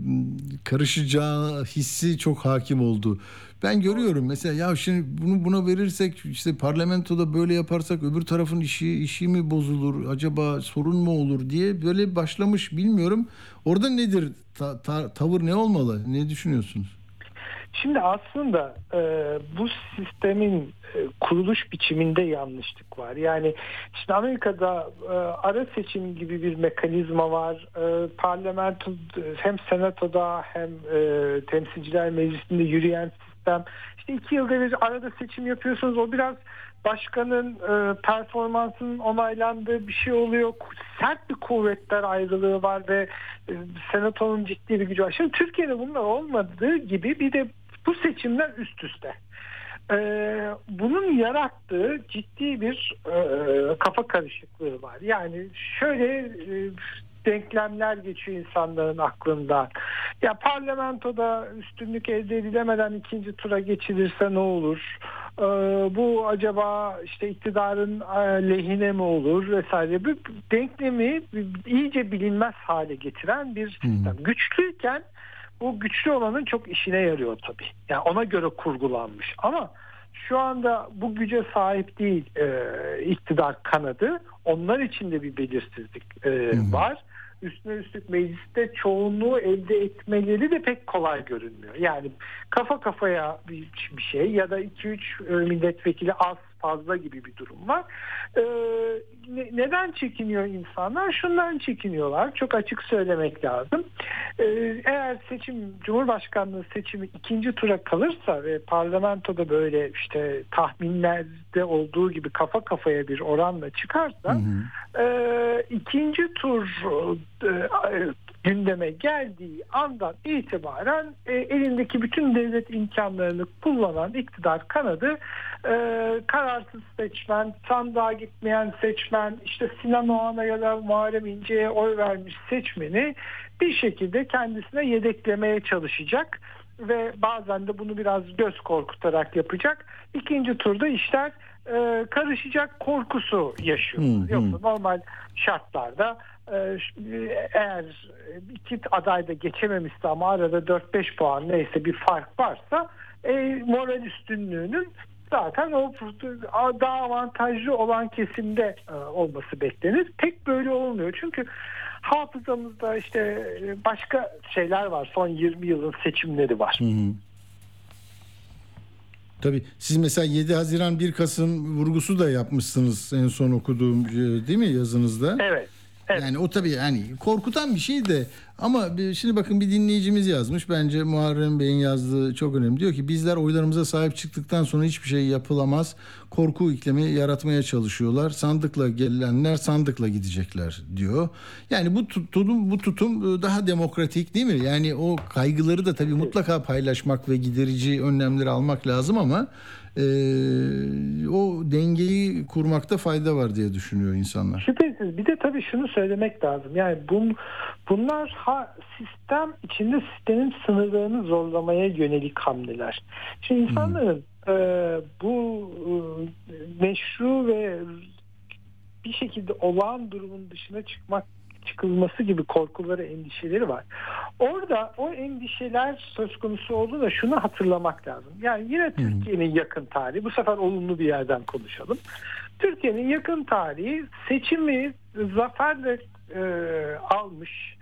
karışacağı hissi çok hakim oldu. Ben görüyorum mesela ya şimdi bunu buna verirsek işte parlamentoda böyle yaparsak öbür tarafın işi işi mi bozulur acaba sorun mu olur diye böyle başlamış bilmiyorum. Orada nedir ta, ta, tavır ne olmalı ne düşünüyorsunuz? Şimdi aslında e, bu sistemin e, kuruluş biçiminde yanlışlık var. Yani işte Amerika'da e, ara seçim gibi bir mekanizma var. E, parlamento hem senatoda hem e, temsilciler meclisinde yürüyen sistem. İşte iki yılda bir arada seçim yapıyorsunuz. O biraz başkanın e, performansının onaylandığı bir şey oluyor. Sert bir kuvvetler ayrılığı var ve e, senatonun ciddi bir gücü var. Şimdi Türkiye'de bunlar olmadığı gibi bir de bu seçimler üst üste. Ee, bunun yarattığı ciddi bir e, kafa karışıklığı var. Yani şöyle e, denklemler geçiyor insanların aklından. Ya parlamentoda üstünlük elde edilemeden ikinci tura geçilirse ne olur? Ee, bu acaba işte iktidarın e, lehine mi olur vesaire. Bu denklemi iyice bilinmez hale getiren bir sistem. Hmm. Güçlüyken bu güçlü olanın çok işine yarıyor tabii. Yani ona göre kurgulanmış ama şu anda bu güce sahip değil e, iktidar kanadı. Onlar için de bir belirsizlik e, var. Üstüne üstlük mecliste çoğunluğu elde etmeleri de pek kolay görünmüyor. Yani kafa kafaya bir, şey ya da 2-3 milletvekili az fazla gibi bir durum var. Ee, ne, neden çekiniyor insanlar? Şundan çekiniyorlar. Çok açık söylemek lazım. Ee, eğer seçim, Cumhurbaşkanlığı seçimi ikinci tura kalırsa ve parlamentoda böyle işte tahminlerde olduğu gibi kafa kafaya bir oranla çıkarsa hı hı. E, ikinci tur e, gündeme geldiği andan itibaren e, elindeki bütün devlet imkanlarını kullanan iktidar kanadı e, kararsız seçmen, sandığa gitmeyen seçmen, işte Sinan Oğan'a ya da Muharrem İnce'ye oy vermiş seçmeni bir şekilde kendisine yedeklemeye çalışacak ve bazen de bunu biraz göz korkutarak yapacak. İkinci turda işler e, karışacak korkusu yaşıyor. Hmm, Yoksa hmm. normal şartlarda eğer iki aday da geçememişse ama arada 4-5 puan neyse bir fark varsa e, moral üstünlüğünün zaten o daha avantajlı olan kesimde e, olması beklenir. Pek böyle olmuyor. Çünkü hafızamızda işte başka şeyler var. Son 20 yılın seçimleri var. Hı hı. Tabii siz mesela 7 Haziran 1 Kasım vurgusu da yapmışsınız en son okuduğum e, değil mi yazınızda? Evet. Evet. Yani o tabii yani korkutan bir şey de ama şimdi bakın bir dinleyicimiz yazmış. Bence Muharrem Bey'in yazdığı çok önemli. Diyor ki bizler oylarımıza sahip çıktıktan sonra hiçbir şey yapılamaz. Korku iklimi yaratmaya çalışıyorlar. Sandıkla gelenler sandıkla gidecekler diyor. Yani bu tutum bu tutum e, daha demokratik değil mi? Yani o kaygıları da tabii mutlaka paylaşmak ve giderici önlemleri almak lazım ama e, o dengeyi kurmakta fayda var diye düşünüyor insanlar. Şüphesiz. Bir de tabii şunu söylemek lazım. Yani bun, bunlar ha, sistem içinde sistemin sınırlarını zorlamaya yönelik hamleler. Şimdi insanların hmm. e, bu e, meşru ve bir şekilde olağan durumun dışına çıkmak çıkılması gibi korkuları, endişeleri var. Orada o endişeler söz konusu oldu da şunu hatırlamak lazım. Yani yine Türkiye'nin yakın tarihi, bu sefer olumlu bir yerden konuşalım. Türkiye'nin yakın tarihi seçimi zaferle e, almış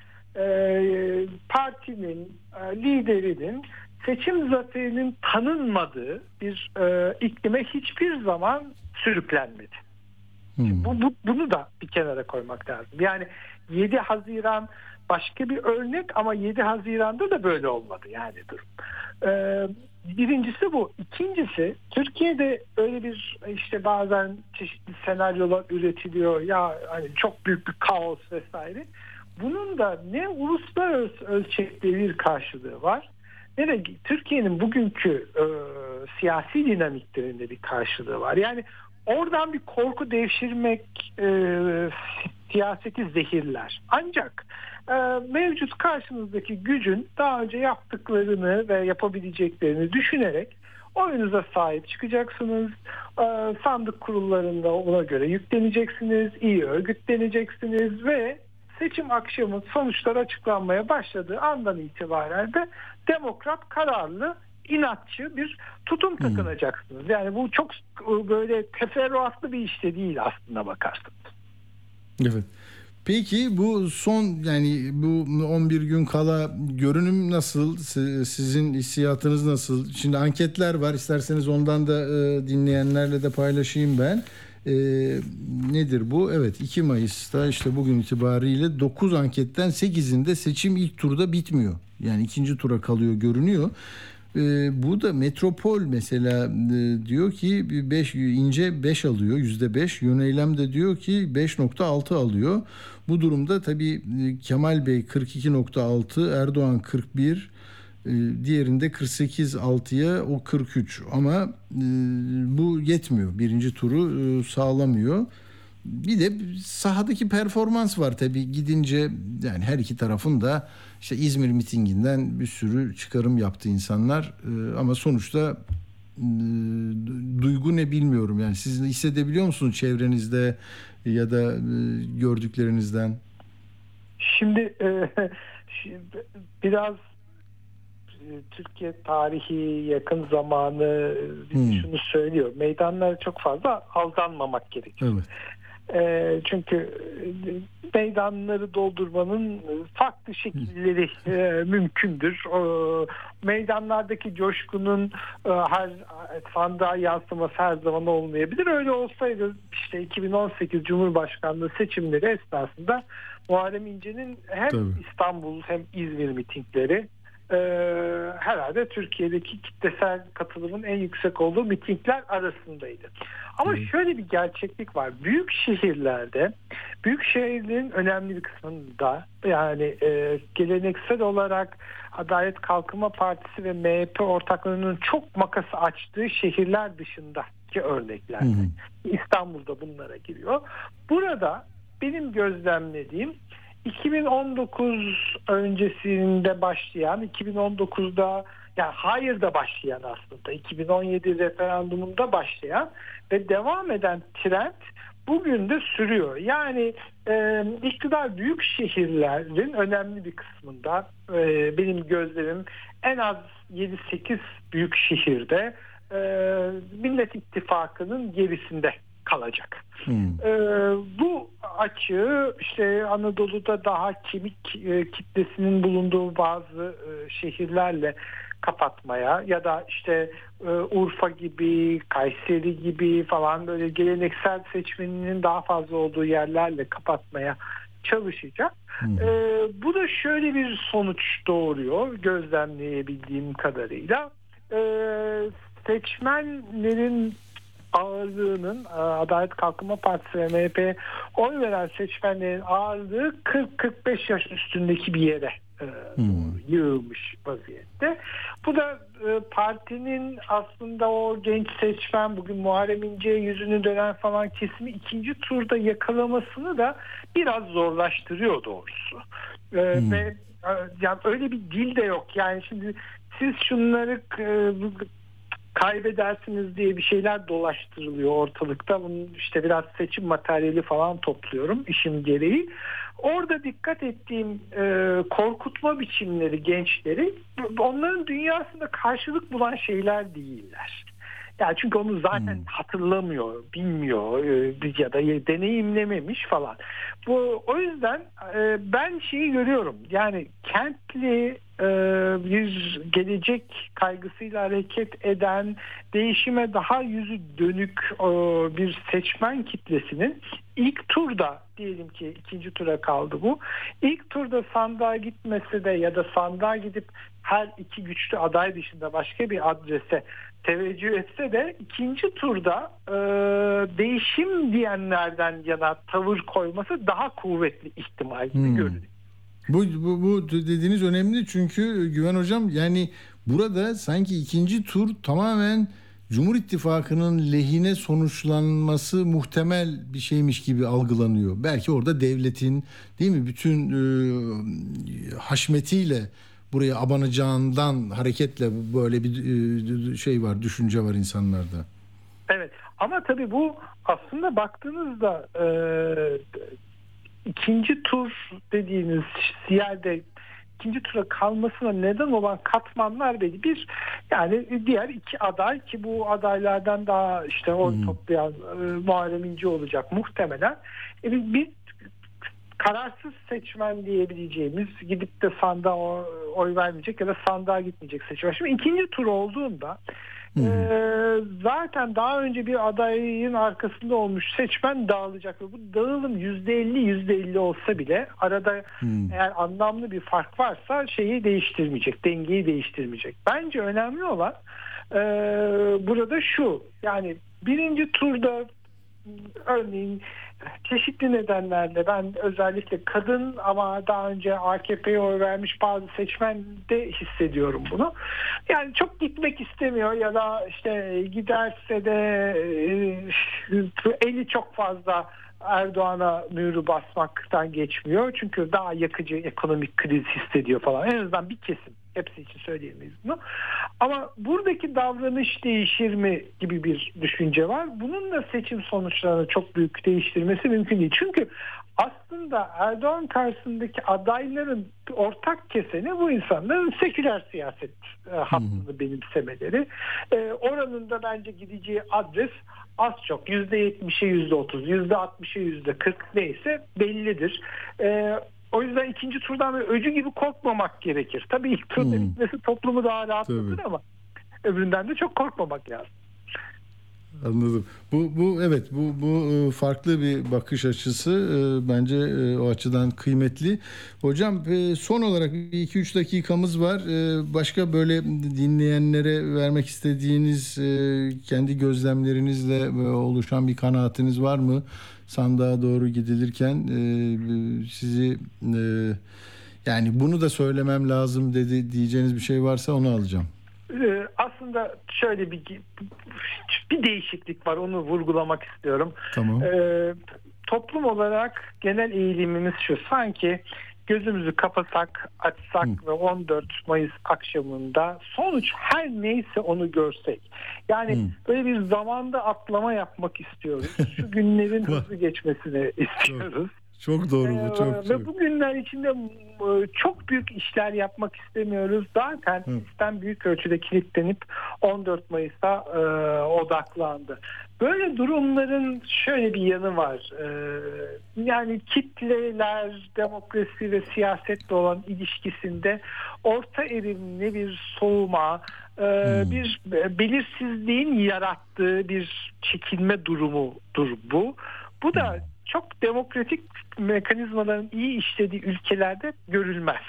partinin, e, liderinin seçim zaferinin tanınmadığı bir e, iklime hiçbir zaman sürüklenmedi. Hmm. Bu, bu, bunu da bir kenara koymak lazım. Yani 7 Haziran başka bir örnek ama 7 Haziran'da da böyle olmadı yani durum. Ee, birincisi bu. İkincisi Türkiye'de öyle bir işte bazen çeşitli senaryolar üretiliyor. Ya hani çok büyük bir kaos vesaire. Bunun da ne uluslararası ölçekte bir karşılığı var ne de Türkiye'nin bugünkü e, siyasi dinamiklerinde bir karşılığı var. Yani oradan bir korku devşirmek e, siyaseti zehirler. Ancak e, mevcut karşınızdaki gücün daha önce yaptıklarını ve yapabileceklerini düşünerek oyunuza sahip çıkacaksınız. E, sandık kurullarında ona göre yükleneceksiniz, iyi örgütleneceksiniz ve seçim akşamı sonuçlar açıklanmaya başladığı andan itibaren de demokrat kararlı inatçı bir tutum takınacaksınız. Yani bu çok böyle teferruatlı bir işte değil aslında bakarsınız. Evet. Peki bu son yani bu 11 gün kala görünüm nasıl? Sizin hissiyatınız nasıl? Şimdi anketler var. İsterseniz ondan da dinleyenlerle de paylaşayım ben. E, nedir bu? Evet 2 Mayıs'ta işte bugün itibariyle 9 anketten 8'inde seçim ilk turda bitmiyor. Yani ikinci tura kalıyor görünüyor. E, bu da Metropol mesela e, diyor ki 5 ince 5 alıyor yüzde 5. Yöneylem de diyor ki 5.6 alıyor. Bu durumda tabii Kemal Bey 42.6, Erdoğan 41, diğerinde 48 6'ya o 43 ama bu yetmiyor. Birinci turu sağlamıyor. Bir de sahadaki performans var tabii gidince yani her iki tarafın da işte İzmir mitinginden bir sürü çıkarım yaptı insanlar ama sonuçta duygu ne bilmiyorum yani siz hissedebiliyor musunuz çevrenizde ya da gördüklerinizden? Şimdi biraz Türkiye tarihi yakın zamanı hmm. şunu söylüyor. Meydanlara çok fazla aldanmamak gerekiyor. Evet. E, çünkü meydanları doldurmanın farklı şekilleri e, mümkündür. E, meydanlardaki coşkunun e, her sandığa yansıması her zaman olmayabilir. Öyle olsaydı işte 2018 Cumhurbaşkanlığı seçimleri esnasında Muharrem İnce'nin hem Tabii. İstanbul hem İzmir mitingleri e, herhalde Türkiye'deki kitlesel katılımın en yüksek olduğu mitingler arasındaydı. Ama evet. şöyle bir gerçeklik var. Büyük şehirlerde, büyük şehirlerin önemli bir kısmında yani e, geleneksel olarak Adalet Kalkınma Partisi ve MHP ortaklarının çok makası açtığı şehirler dışındaki örneklerde. Hı İstanbul'da bunlara giriyor. Burada benim gözlemlediğim 2019 öncesinde başlayan, 2019'da yani hayır da başlayan aslında 2017 referandumunda başlayan ve devam eden trend bugün de sürüyor. Yani e, iktidar büyük şehirlerin önemli bir kısmında e, benim gözlemim en az 7-8 büyük şehirde e, Millet İttifakı'nın gerisinde kalacak. Hmm. E, bu açığı işte Anadolu'da daha kemik e, kitlesinin bulunduğu bazı e, şehirlerle kapatmaya ya da işte e, Urfa gibi, Kayseri gibi falan böyle geleneksel seçmeninin daha fazla olduğu yerlerle kapatmaya çalışacak. Hmm. E, bu da şöyle bir sonuç doğuruyor gözlemleyebildiğim kadarıyla. E, seçmenlerin ağırlığının e, Adalet Kalkınma Partisi ve MHP oy veren seçmenlerin ağırlığı 40-45 yaş üstündeki bir yere e, hmm. yığılmış vaziyette. Bu da e, partinin aslında o genç seçmen bugün Muharrem İnce'ye yüzünü dönen falan kesimi ikinci turda yakalamasını da biraz zorlaştırıyor doğrusu. Hmm. Ve yani öyle bir dil de yok. Yani şimdi siz şunları kaybedersiniz diye bir şeyler dolaştırılıyor ortalıkta. Bunun işte biraz seçim materyali falan topluyorum işim gereği. Orada dikkat ettiğim e, korkutma biçimleri gençleri onların dünyasında karşılık bulan şeyler değiller. Yani çünkü onu zaten hatırlamıyor, bilmiyor e, ya da deneyimlememiş falan. Bu o yüzden e, ben şeyi görüyorum. Yani kentli e, bir gelecek kaygısıyla hareket eden, değişime daha yüzü dönük e, bir seçmen kitlesinin ilk turda diyelim ki ikinci tura kaldı bu. İlk turda sandığa gitmesi de ya da sandığa gidip her iki güçlü aday dışında başka bir adrese teveccüh etse de ikinci turda e, değişim diyenlerden yana tavır koyması daha kuvvetli ihtimal gibi Hmm. görünüyor. Bu, bu, bu dediğiniz önemli çünkü Güven Hocam yani burada sanki ikinci tur tamamen Cumhur İttifakı'nın lehine sonuçlanması muhtemel bir şeymiş gibi algılanıyor. Belki orada devletin değil mi bütün e, haşmetiyle buraya abanacağından hareketle böyle bir e, şey var, düşünce var insanlarda. Evet ama tabii bu aslında baktığınızda e, ikinci tur dediğiniz yerde ikinci tura kalmasına neden olan katmanlar belli. Bir yani diğer iki aday ki bu adaylardan daha işte oy Hmm. toplayan e, Muharrem İnce olacak muhtemelen. E, bir, bir kararsız seçmen diyebileceğimiz gidip de sandığa oy vermeyecek ya da sandığa gitmeyecek seçmen. Şimdi ikinci tur olduğunda ee, zaten daha önce bir adayın arkasında olmuş seçmen dağılacak ve bu dağılım %50 %50 olsa bile arada Hmm. eğer anlamlı bir fark varsa şeyi değiştirmeyecek, dengeyi değiştirmeyecek. Bence önemli olan e, burada şu yani birinci turda örneğin çeşitli nedenlerle ben özellikle kadın ama daha önce AKP'ye oy vermiş bazı seçmen de hissediyorum bunu. Yani çok gitmek istemiyor ya da işte giderse de e, eli çok fazla Erdoğan'a mührü basmaktan geçmiyor. Çünkü daha yakıcı ekonomik kriz hissediyor falan. En azından bir kesim. Hepsi için söyleyemeyiz bunu. Ama buradaki davranış değişir mi gibi bir düşünce var. Bunun da seçim sonuçlarını çok büyük değiştirmesi mümkün değil. Çünkü aslında Erdoğan karşısındaki adayların ortak keseni bu insanların seküler siyaset e, hattını benimsemeleri. E, oranın da bence gideceği adres az çok %70'e %30, %60'a %40 neyse bellidir. E, o yüzden ikinci turdan öcü gibi korkmamak gerekir. Tabii ilk turda Hmm. bitmesi toplumu daha rahatlatır Tabii. ama öbüründen de çok korkmamak lazım. Anladım. Bu bu evet bu bu e, farklı bir bakış açısı E, bence e, o açıdan kıymetli. Hocam son olarak 2-3 dakikamız var. Başka böyle dinleyenlere vermek istediğiniz kendi gözlemlerinizle oluşan bir kanaatiniz var mı? Sandığa doğru gidilirken e, sizi e, yani bunu da söylemem lazım dedi diyeceğiniz bir şey varsa onu alacağım. Ee, aslında şöyle bir bir değişiklik var onu vurgulamak istiyorum. Tamam. Ee, toplum olarak genel eğilimimiz şu sanki gözümüzü kapasak açsak ve 14 Mayıs akşamında sonuç her neyse onu görsek. Yani Hı. böyle bir zamanda atlama yapmak istiyoruz. Şu günlerin hızlı geçmesini istiyoruz. Çok doğru Ee, bu çok. Ve çok. bu günler içinde e, çok büyük işler yapmak istemiyoruz. Zaten Hı. sistem büyük ölçüde kilitlenip 14 Mayıs'a e, odaklandı. Böyle durumların şöyle bir yanı var. E, yani kitleler, demokrasi ve siyasetle olan ilişkisinde orta erimli bir soğuma, e, Hmm. bir belirsizliğin yarattığı bir çekilme durumudur bu. Bu da Hmm. çok demokratik mekanizmaların iyi işlediği ülkelerde görülmez.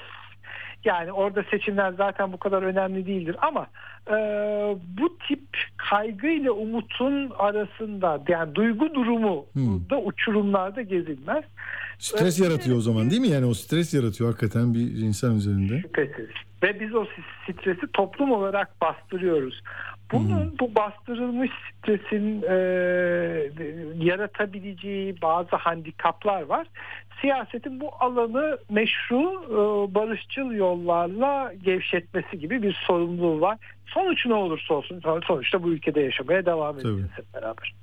Yani orada seçimler zaten bu kadar önemli değildir ama e, bu tip kaygı ile umutun arasında yani duygu durumu Hmm. da uçurumlarda gezilmez. Stres yaratıyor o zaman değil mi? Yani o stres yaratıyor hakikaten bir insan üzerinde. Şüphesiz. ve biz o stresi toplum olarak bastırıyoruz. Bunun bu bastırılmış stresin e, yaratabileceği bazı handikaplar var. Siyasetin bu alanı meşru e, barışçıl yollarla gevşetmesi gibi bir sorumluluğu var. Sonuç ne olursa olsun sonuçta bu ülkede yaşamaya devam edeceğiz hep beraber.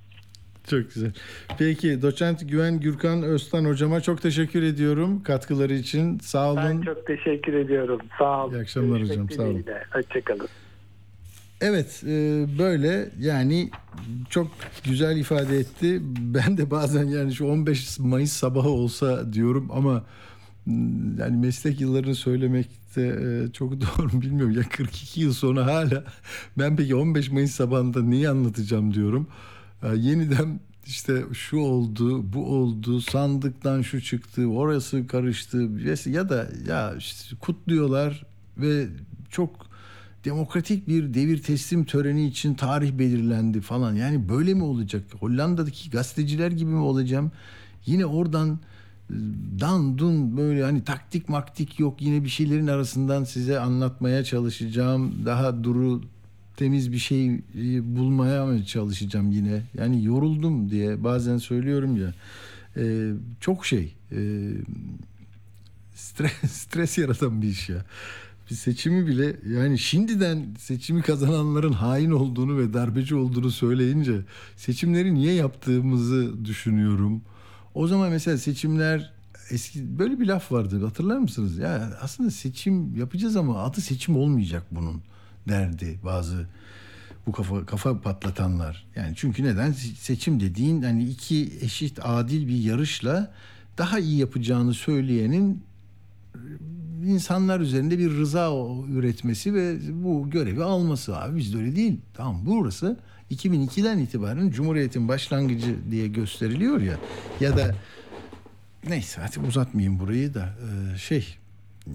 Çok güzel. Peki doçent Güven Gürkan Öztan hocama çok teşekkür ediyorum katkıları için. Sağ olun. Ben çok teşekkür ediyorum. Sağ olun. İyi akşamlar Görüşmek hocam. Sağ olun. Hoşçakalın. Evet e, böyle yani çok güzel ifade etti. Ben de bazen yani şu 15 Mayıs sabahı olsa diyorum ama m, yani meslek yıllarını söylemekte e, çok doğru bilmiyorum. Ya 42 yıl sonra hala ben peki 15 Mayıs sabahında neyi anlatacağım diyorum. E, Yeniden işte şu oldu, bu oldu, sandıktan şu çıktı, orası karıştı ya da ya işte kutluyorlar ve çok demokratik bir devir teslim töreni için tarih belirlendi falan. Yani böyle mi olacak? Hollanda'daki gazeteciler gibi mi olacağım? Yine oradan e, dan dun böyle hani taktik maktik yok yine bir şeylerin arasından size anlatmaya çalışacağım. Daha duru temiz bir şey e, bulmaya mı çalışacağım yine? Yani yoruldum diye bazen söylüyorum ya. E, çok şey e, stres, stres yaratan bir iş ya bir seçimi bile yani şimdiden seçimi kazananların hain olduğunu ve darbeci olduğunu söyleyince seçimleri niye yaptığımızı düşünüyorum. O zaman mesela seçimler eski böyle bir laf vardı hatırlar mısınız? Ya aslında seçim yapacağız ama adı seçim olmayacak bunun derdi bazı bu kafa kafa patlatanlar. Yani çünkü neden seçim dediğin hani iki eşit adil bir yarışla daha iyi yapacağını söyleyenin insanlar üzerinde bir rıza üretmesi ve bu görevi alması abi bizde öyle değil. Tamam burası 2002'den itibaren Cumhuriyet'in başlangıcı diye gösteriliyor ya ya da neyse hadi uzatmayayım burayı da şey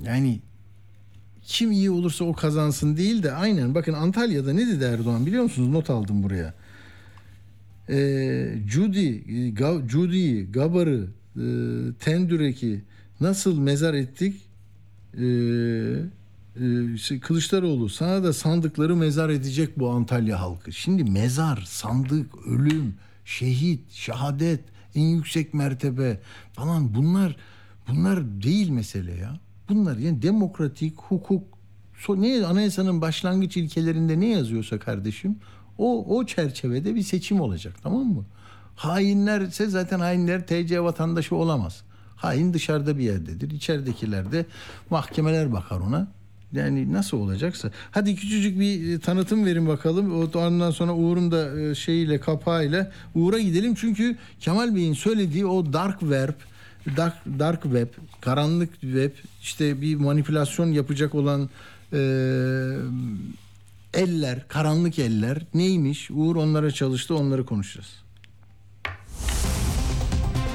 yani kim iyi olursa o kazansın değil de aynen bakın Antalya'da ne dedi Erdoğan biliyor musunuz not aldım buraya. Ee, Judy, Ga, Judy'yi, Gabar'ı, e, Tendürek'i nasıl mezar ettik? Ee, e, Kılıçdaroğlu sana da sandıkları mezar edecek bu Antalya halkı. Şimdi mezar, sandık, ölüm, şehit, şehadet, en yüksek mertebe falan bunlar bunlar değil mesele ya. Bunlar yani demokratik, hukuk, ne anayasanın başlangıç ilkelerinde ne yazıyorsa kardeşim o o çerçevede bir seçim olacak tamam mı? Hainlerse zaten hainler TC vatandaşı olamaz. Hain dışarıda bir yerdedir. İçeridekiler de mahkemeler bakar ona. Yani nasıl olacaksa. Hadi küçücük bir tanıtım verin bakalım. Ondan sonra Uğur'un da şeyiyle kapağıyla Uğur'a gidelim. Çünkü Kemal Bey'in söylediği o dark web, dark, dark web, karanlık web, işte bir manipülasyon yapacak olan e, eller, karanlık eller neymiş? Uğur onlara çalıştı, onları konuşacağız.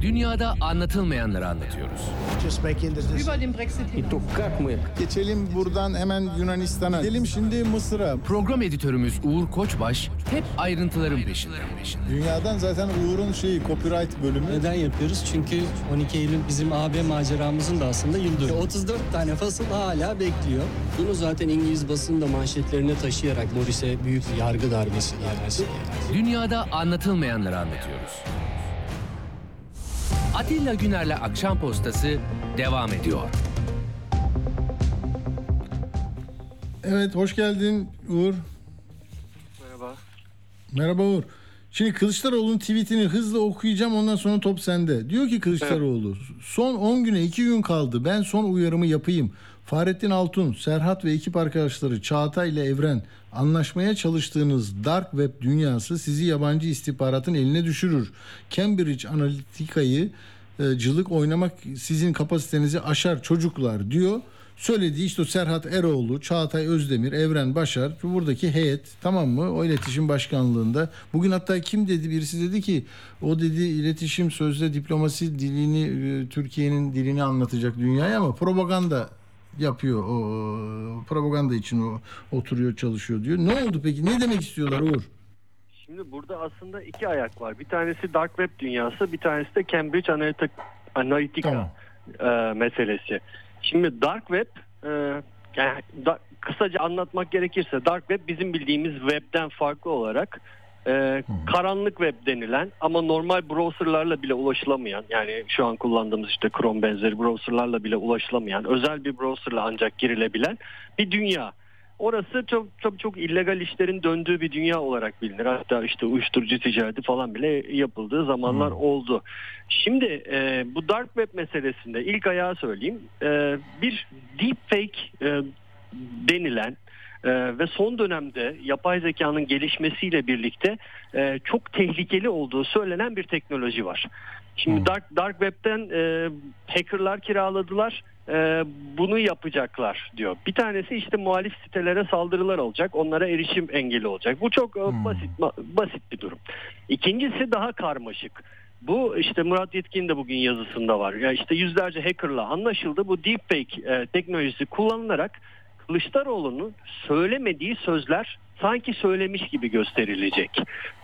Dünyada anlatılmayanları anlatıyoruz. Geçelim buradan hemen Yunanistan'a. Gidelim şimdi Mısır'a. Program editörümüz Uğur Koçbaş hep ayrıntıların peşinde. Dünyadan zaten Uğur'un şeyi copyright bölümü. Neden yapıyoruz? Çünkü 12 Eylül bizim AB maceramızın da aslında yıl dönümü. 34 tane fasıl hala bekliyor. Bunu zaten İngiliz basında manşetlerine taşıyarak Morris'e büyük yargı darbesi darbesi. Dünyada anlatılmayanları anlatıyoruz. Atilla Güner'le Akşam Postası devam ediyor. Evet hoş geldin Uğur. Merhaba. Merhaba Uğur. Şimdi Kılıçdaroğlu'nun tweetini hızlı okuyacağım ondan sonra top sende. Diyor ki Kılıçdaroğlu son 10 güne 2 gün kaldı ben son uyarımı yapayım. Fahrettin Altun, Serhat ve ekip arkadaşları Çağatay ile Evren anlaşmaya çalıştığınız dark web dünyası sizi yabancı istihbaratın eline düşürür. Cambridge Analytica'yı e, cılık oynamak sizin kapasitenizi aşar çocuklar diyor. söylediği işte Serhat Eroğlu, Çağatay Özdemir, Evren Başar buradaki heyet tamam mı? O iletişim başkanlığında. Bugün hatta kim dedi birisi dedi ki o dedi iletişim sözde diplomasi dilini e, Türkiye'nin dilini anlatacak dünyaya ama propaganda yapıyor o o propaganda için o oturuyor çalışıyor diyor. Ne oldu peki? Ne demek istiyorlar Uğur? Şimdi burada aslında iki ayak var. Bir tanesi Dark Web dünyası, bir tanesi de Cambridge Analytica, Analytica Tamam. e, meselesi. Şimdi Dark Web, e, yani da- kısaca anlatmak gerekirse Dark Web bizim bildiğimiz webden farklı olarak e, karanlık web denilen ama normal browserlarla bile ulaşılamayan yani şu an kullandığımız işte Chrome benzeri browserlarla bile ulaşılamayan özel bir browserla ancak girilebilen bir dünya. Orası çok çok çok illegal işlerin döndüğü bir dünya olarak bilinir. Hatta işte uyuşturucu ticareti falan bile yapıldığı zamanlar oldu. Şimdi e, bu dark web meselesinde ilk ayağı söyleyeyim. E, bir deepfake e, denilen e, ve son dönemde yapay zekanın gelişmesiyle birlikte e, çok tehlikeli olduğu söylenen bir teknoloji var. Şimdi dark dark web'ten e, hackerlar kiraladılar. e, bunu yapacaklar diyor. Bir tanesi işte muhalif sitelere saldırılar olacak. Onlara erişim engeli olacak. Bu çok e, basit ma- basit bir durum. İkincisi daha karmaşık. Bu işte Murat Yetkin de bugün yazısında var. Ya işte yüzlerce hackerla anlaşıldı. Bu deepfake e, teknolojisi kullanılarak Kılıçdaroğlu'nun söylemediği sözler sanki söylemiş gibi gösterilecek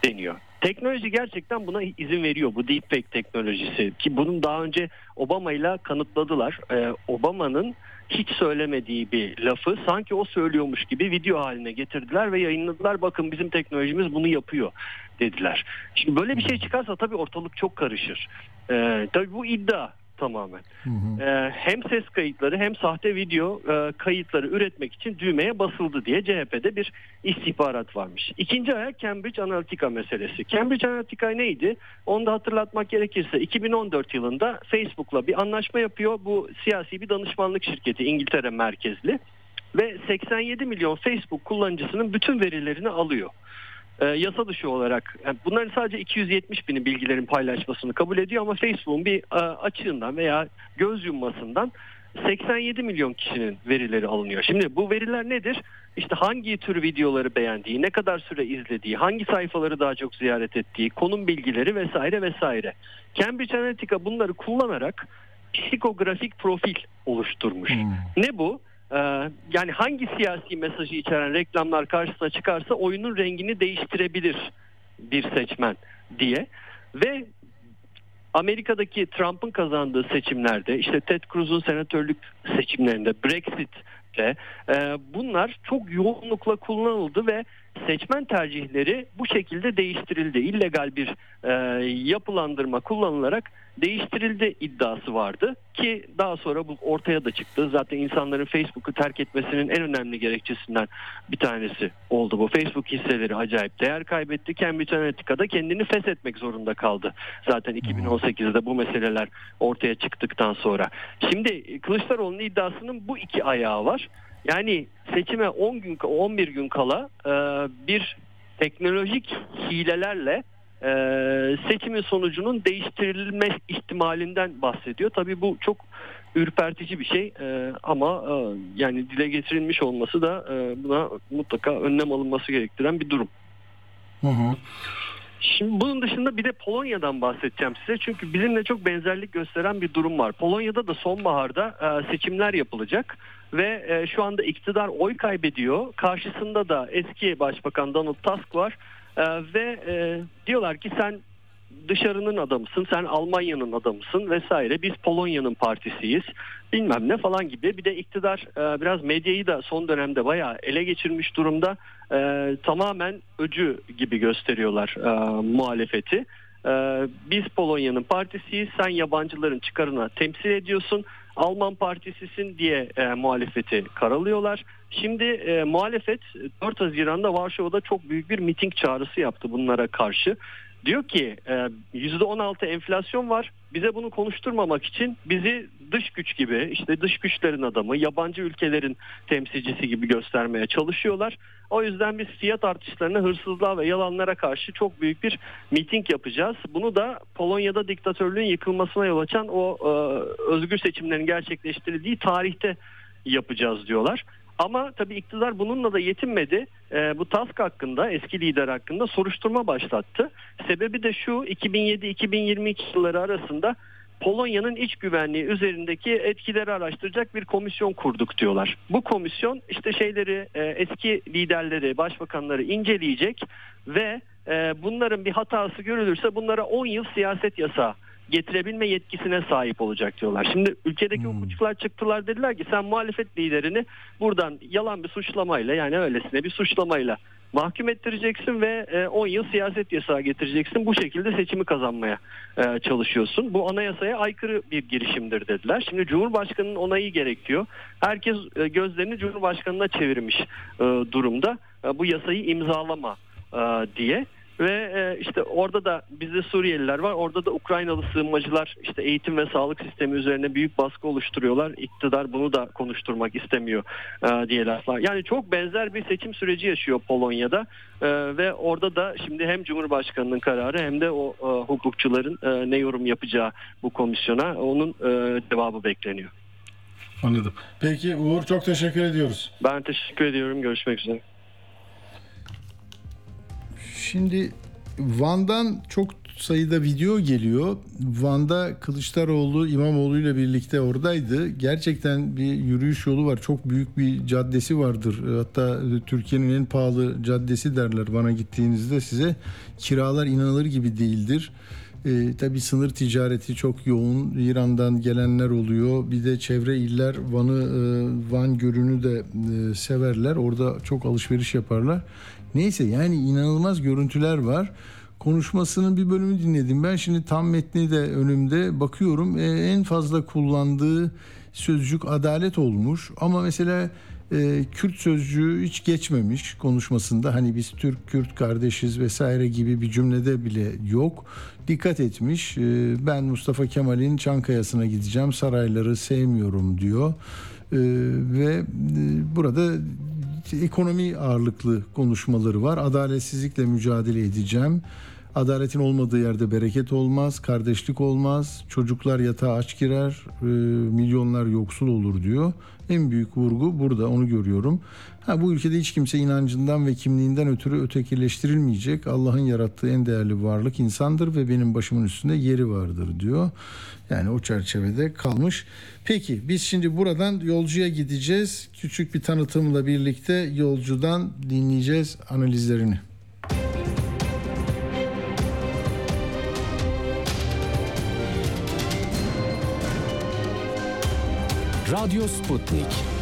deniyor. Teknoloji gerçekten buna izin veriyor bu deepfake teknolojisi ki bunun daha önce Obama ile kanıtladılar. Ee, Obama'nın hiç söylemediği bir lafı sanki o söylüyormuş gibi video haline getirdiler ve yayınladılar. Bakın bizim teknolojimiz bunu yapıyor dediler. Şimdi böyle bir şey çıkarsa tabii ortalık çok karışır. Ee, tabii bu iddia tamamen. Ee, hem ses kayıtları hem sahte video e, kayıtları üretmek için düğmeye basıldı diye CHP'de bir istihbarat varmış. İkinci ayak Cambridge Analytica meselesi. Cambridge Analytica neydi? Onu da hatırlatmak gerekirse 2014 yılında Facebook'la bir anlaşma yapıyor. Bu siyasi bir danışmanlık şirketi İngiltere merkezli ve 87 milyon Facebook kullanıcısının bütün verilerini alıyor e, yasa dışı olarak yani bunların sadece 270 bini bilgilerin paylaşmasını kabul ediyor ama Facebook'un bir e, açığından veya göz yummasından 87 milyon kişinin verileri alınıyor. Şimdi bu veriler nedir? İşte hangi tür videoları beğendiği, ne kadar süre izlediği, hangi sayfaları daha çok ziyaret ettiği, konum bilgileri vesaire vesaire. Cambridge Analytica bunları kullanarak psikografik profil oluşturmuş. Ne bu? Ee, yani hangi siyasi mesajı içeren reklamlar karşısına çıkarsa oyunun rengini değiştirebilir bir seçmen diye. Ve Amerika'daki Trump'ın kazandığı seçimlerde işte Ted Cruz'un senatörlük seçimlerinde Brexit'te e, bunlar çok yoğunlukla kullanıldı ve seçmen tercihleri bu şekilde değiştirildi. İllegal bir e, yapılandırma kullanılarak değiştirildi iddiası vardı ki daha sonra bu ortaya da çıktı. Zaten insanların Facebook'u terk etmesinin en önemli gerekçesinden bir tanesi oldu bu. Facebook hisseleri acayip değer kaybetti. Cambridge Analytica'da kendini feshetmek zorunda kaldı. Zaten 2018'de bu meseleler ortaya çıktıktan sonra. Şimdi Kılıçdaroğlu'nun iddiasının bu iki ayağı var. Yani seçime 10 gün 11 gün kala e, bir teknolojik hilelerle e, seçimin sonucunun değiştirilme ihtimalinden bahsediyor. Tabii bu çok ürpertici bir şey e, ama e, yani dile getirilmiş olması da e, buna mutlaka önlem alınması gerektiren bir durum. Hı hı. Şimdi bunun dışında bir de Polonya'dan bahsedeceğim size. Çünkü bizimle çok benzerlik gösteren bir durum var. Polonya'da da sonbaharda e, seçimler yapılacak ve e, şu anda iktidar oy kaybediyor. Karşısında da eski başbakan Donald Tusk var E, ve e, diyorlar ki sen dışarının adamısın, sen Almanya'nın adamısın vesaire. Biz Polonya'nın partisiyiz bilmem ne falan gibi. Bir de iktidar e, biraz medyayı da son dönemde bayağı ele geçirmiş durumda. E, tamamen öcü gibi gösteriyorlar e, muhalefeti. E, biz Polonya'nın partisiyiz, sen yabancıların çıkarına temsil ediyorsun. Alman partisisin diye e, muhalefeti karalıyorlar. Şimdi e, muhalefet 4 Haziran'da Varşova'da çok büyük bir miting çağrısı yaptı bunlara karşı. Diyor ki e, %16 enflasyon var. Bize bunu konuşturmamak için bizi dış güç gibi işte dış güçlerin adamı, yabancı ülkelerin temsilcisi gibi göstermeye çalışıyorlar. O yüzden biz fiyat artışlarına, hırsızlığa ve yalanlara karşı çok büyük bir miting yapacağız. Bunu da Polonya'da diktatörlüğün yıkılmasına yol açan o e, özgür seçimlerin gerçekleştirildiği tarihte yapacağız diyorlar. Ama tabii iktidar bununla da yetinmedi. Ee, bu TASK hakkında, eski lider hakkında soruşturma başlattı. Sebebi de şu 2007-2022 yılları arasında Polonya'nın iç güvenliği üzerindeki etkileri araştıracak bir komisyon kurduk diyorlar. Bu komisyon işte şeyleri e, eski liderleri, başbakanları inceleyecek ve e, bunların bir hatası görülürse bunlara 10 yıl siyaset yasağı getirebilme yetkisine sahip olacak diyorlar. Şimdi ülkedeki Hmm. hukukçular çıktılar dediler ki sen muhalefet liderini buradan yalan bir suçlamayla yani öylesine bir suçlamayla mahkum ettireceksin ve e, 10 yıl siyaset yasağı getireceksin. Bu şekilde seçimi kazanmaya e, çalışıyorsun. Bu anayasaya aykırı bir girişimdir dediler. Şimdi Cumhurbaşkanı'nın onayı gerekiyor. Herkes e, gözlerini Cumhurbaşkanı'na çevirmiş e, durumda. E, bu yasayı imzalama e, diye. Ve e, işte orada da bizde Suriyeliler var. Orada da Ukraynalı sığınmacılar işte eğitim ve sağlık sistemi üzerine büyük baskı oluşturuyorlar. İktidar bunu da konuşturmak istemiyor e, diye laflar. Yani çok benzer bir seçim süreci yaşıyor Polonya'da. E, ve orada da şimdi hem Cumhurbaşkanı'nın kararı hem de o e, hukukçuların e, ne yorum yapacağı bu komisyona onun e, cevabı bekleniyor. Anladım. Peki Uğur çok teşekkür ediyoruz. Ben teşekkür ediyorum. Görüşmek üzere. Şimdi Van'dan çok sayıda video geliyor. Van'da Kılıçdaroğlu İmamoğlu ile birlikte oradaydı. Gerçekten bir yürüyüş yolu var. Çok büyük bir caddesi vardır. Hatta Türkiye'nin en pahalı caddesi derler Van'a gittiğinizde size. Kiralar inanılır gibi değildir. E, tabii sınır ticareti çok yoğun. İran'dan gelenler oluyor. Bir de çevre iller Van'ı e, Van Gölü'nü de e, severler. Orada çok alışveriş yaparlar. Neyse yani inanılmaz görüntüler var. Konuşmasının bir bölümü dinledim. Ben şimdi tam metni de önümde bakıyorum. E, en fazla kullandığı sözcük adalet olmuş. Ama mesela e, Kürt sözcüğü hiç geçmemiş konuşmasında. Hani biz Türk Kürt kardeşiz vesaire gibi bir cümlede bile yok. Dikkat etmiş. E, ben Mustafa Kemal'in Çankaya'sına gideceğim. Sarayları sevmiyorum diyor. E, ve e, burada ekonomi ağırlıklı konuşmaları var. Adaletsizlikle mücadele edeceğim. Adaletin olmadığı yerde bereket olmaz, kardeşlik olmaz, çocuklar yatağa aç girer, e, milyonlar yoksul olur diyor. En büyük vurgu burada onu görüyorum. Ha, bu ülkede hiç kimse inancından ve kimliğinden ötürü ötekileştirilmeyecek. Allah'ın yarattığı en değerli varlık insandır ve benim başımın üstünde yeri vardır diyor. Yani o çerçevede kalmış. Peki biz şimdi buradan yolcuya gideceğiz. Küçük bir tanıtımla birlikte yolcudan dinleyeceğiz analizlerini. Radyo Sputnik.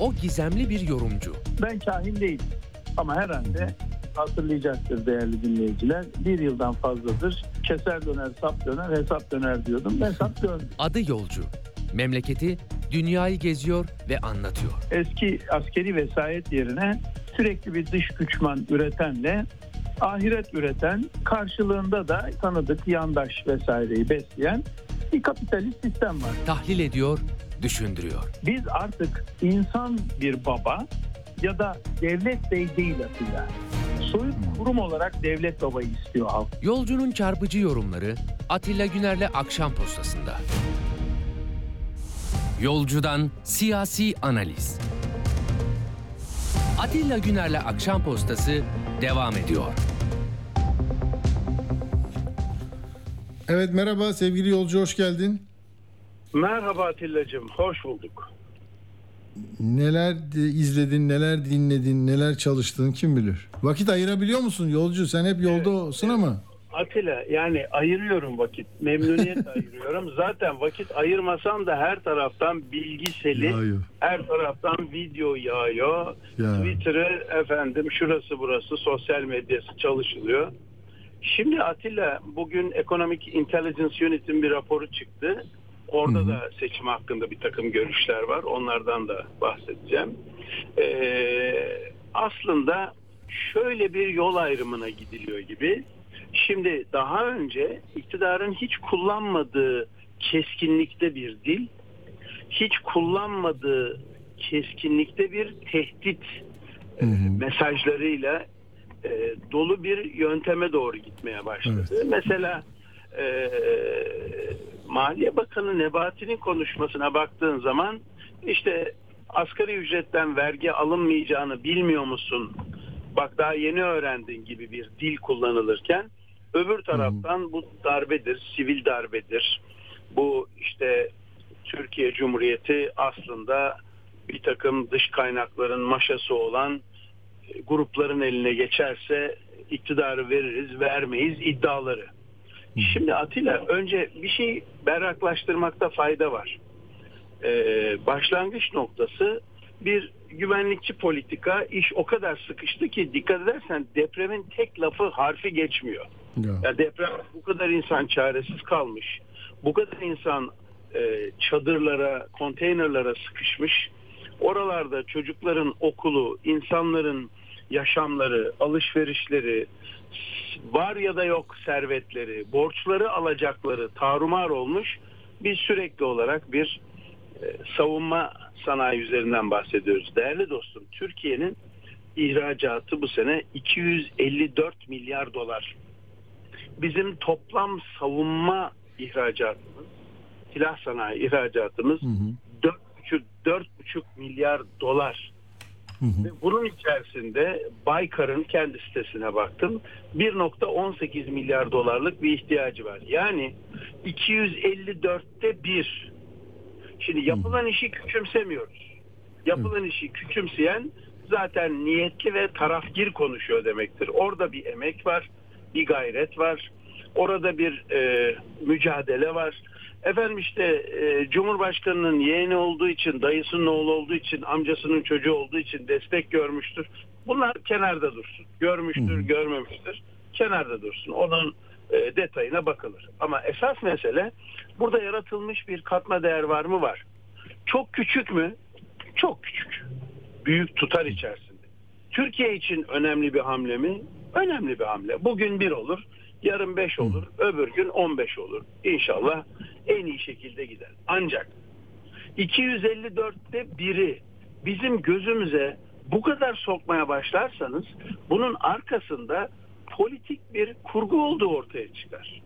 O gizemli bir yorumcu. Ben kahin değilim ama herhalde hatırlayacaktır değerli dinleyiciler. Bir yıldan fazladır keser döner, sap döner, hesap döner diyordum. Hesap döndü. Adı yolcu. Memleketi dünyayı geziyor ve anlatıyor. Eski askeri vesayet yerine sürekli bir dış güçman üretenle ahiret üreten karşılığında da tanıdık yandaş vesaireyi besleyen bir kapitalist sistem var. Tahlil ediyor, düşündürüyor. Biz artık insan bir baba ya da devlet bey değil Atilla. Soyut kurum olarak devlet babayı istiyor halk. Yolcunun çarpıcı yorumları Atilla Güner'le Akşam Postası'nda. Yolcudan siyasi analiz. Atilla Güner'le Akşam Postası devam ediyor. Evet merhaba sevgili yolcu hoş geldin. Merhaba Atilla'cığım, hoş bulduk. Neler izledin, neler dinledin, neler çalıştın kim bilir. Vakit ayırabiliyor musun yolcu? Sen hep yoldasın ama. Atilla yani ayırıyorum vakit. Memnuniyetle ayırıyorum. Zaten vakit ayırmasam da her taraftan bilgi seli, Yağıyor. her taraftan video yağıyor. Ya. Twitter'ı efendim şurası burası sosyal medyası çalışılıyor. Şimdi Atilla bugün Economic Intelligence Unit'in bir raporu çıktı. Orada da seçim hakkında bir takım görüşler var. Onlardan da bahsedeceğim. Ee, aslında şöyle bir yol ayrımına gidiliyor gibi. Şimdi daha önce iktidarın hiç kullanmadığı keskinlikte bir dil, hiç kullanmadığı keskinlikte bir tehdit e, mesajlarıyla e, dolu bir yönteme doğru gitmeye başladı. Mesela e, Maliye Bakanı Nebati'nin konuşmasına baktığın zaman işte asgari ücretten vergi alınmayacağını bilmiyor musun? Bak daha yeni öğrendin gibi bir dil kullanılırken öbür taraftan bu darbedir, sivil darbedir. Bu işte Türkiye Cumhuriyeti aslında bir takım dış kaynakların maşası olan e, grupların eline geçerse iktidarı veririz, vermeyiz iddiaları. Şimdi Atilla önce bir şey berraklaştırmakta fayda var. Ee, başlangıç noktası bir güvenlikçi politika iş o kadar sıkıştı ki dikkat edersen depremin tek lafı harfi geçmiyor. Ya. Ya deprem bu kadar insan çaresiz kalmış. Bu kadar insan e, çadırlara, konteynerlara sıkışmış. Oralarda çocukların okulu, insanların yaşamları, alışverişleri, var ya da yok servetleri, borçları alacakları tarumar olmuş. Biz sürekli olarak bir e, savunma sanayi üzerinden bahsediyoruz. Değerli dostum, Türkiye'nin ihracatı bu sene 254 milyar dolar. Bizim toplam savunma ihracatımız, silah sanayi ihracatımız 4,5 4,5 milyar dolar. Ve bunun içerisinde Baykar'ın kendi sitesine baktım. 1.18 milyar dolarlık bir ihtiyacı var. Yani 254'te bir. Şimdi yapılan işi küçümsemiyoruz. Yapılan işi küçümseyen zaten niyetli ve tarafgir konuşuyor demektir. Orada bir emek var, bir gayret var. Orada bir e, mücadele var. Efendim işte e, Cumhurbaşkanının yeğeni olduğu için, dayısının oğlu olduğu için, amcasının çocuğu olduğu için destek görmüştür. Bunlar kenarda dursun. Görmüştür, görmemiştir. Kenarda dursun. Onun e, detayına bakılır. Ama esas mesele burada yaratılmış bir katma değer var mı? Var. Çok küçük mü? Çok küçük. Büyük tutar içerisinde. Türkiye için önemli bir hamle mi? Önemli bir hamle. Bugün bir olur, yarın beş olur, öbür gün on beş olur. İnşallah en iyi şekilde gider. Ancak 254'te biri bizim gözümüze bu kadar sokmaya başlarsanız bunun arkasında politik bir kurgu olduğu ortaya çıkar.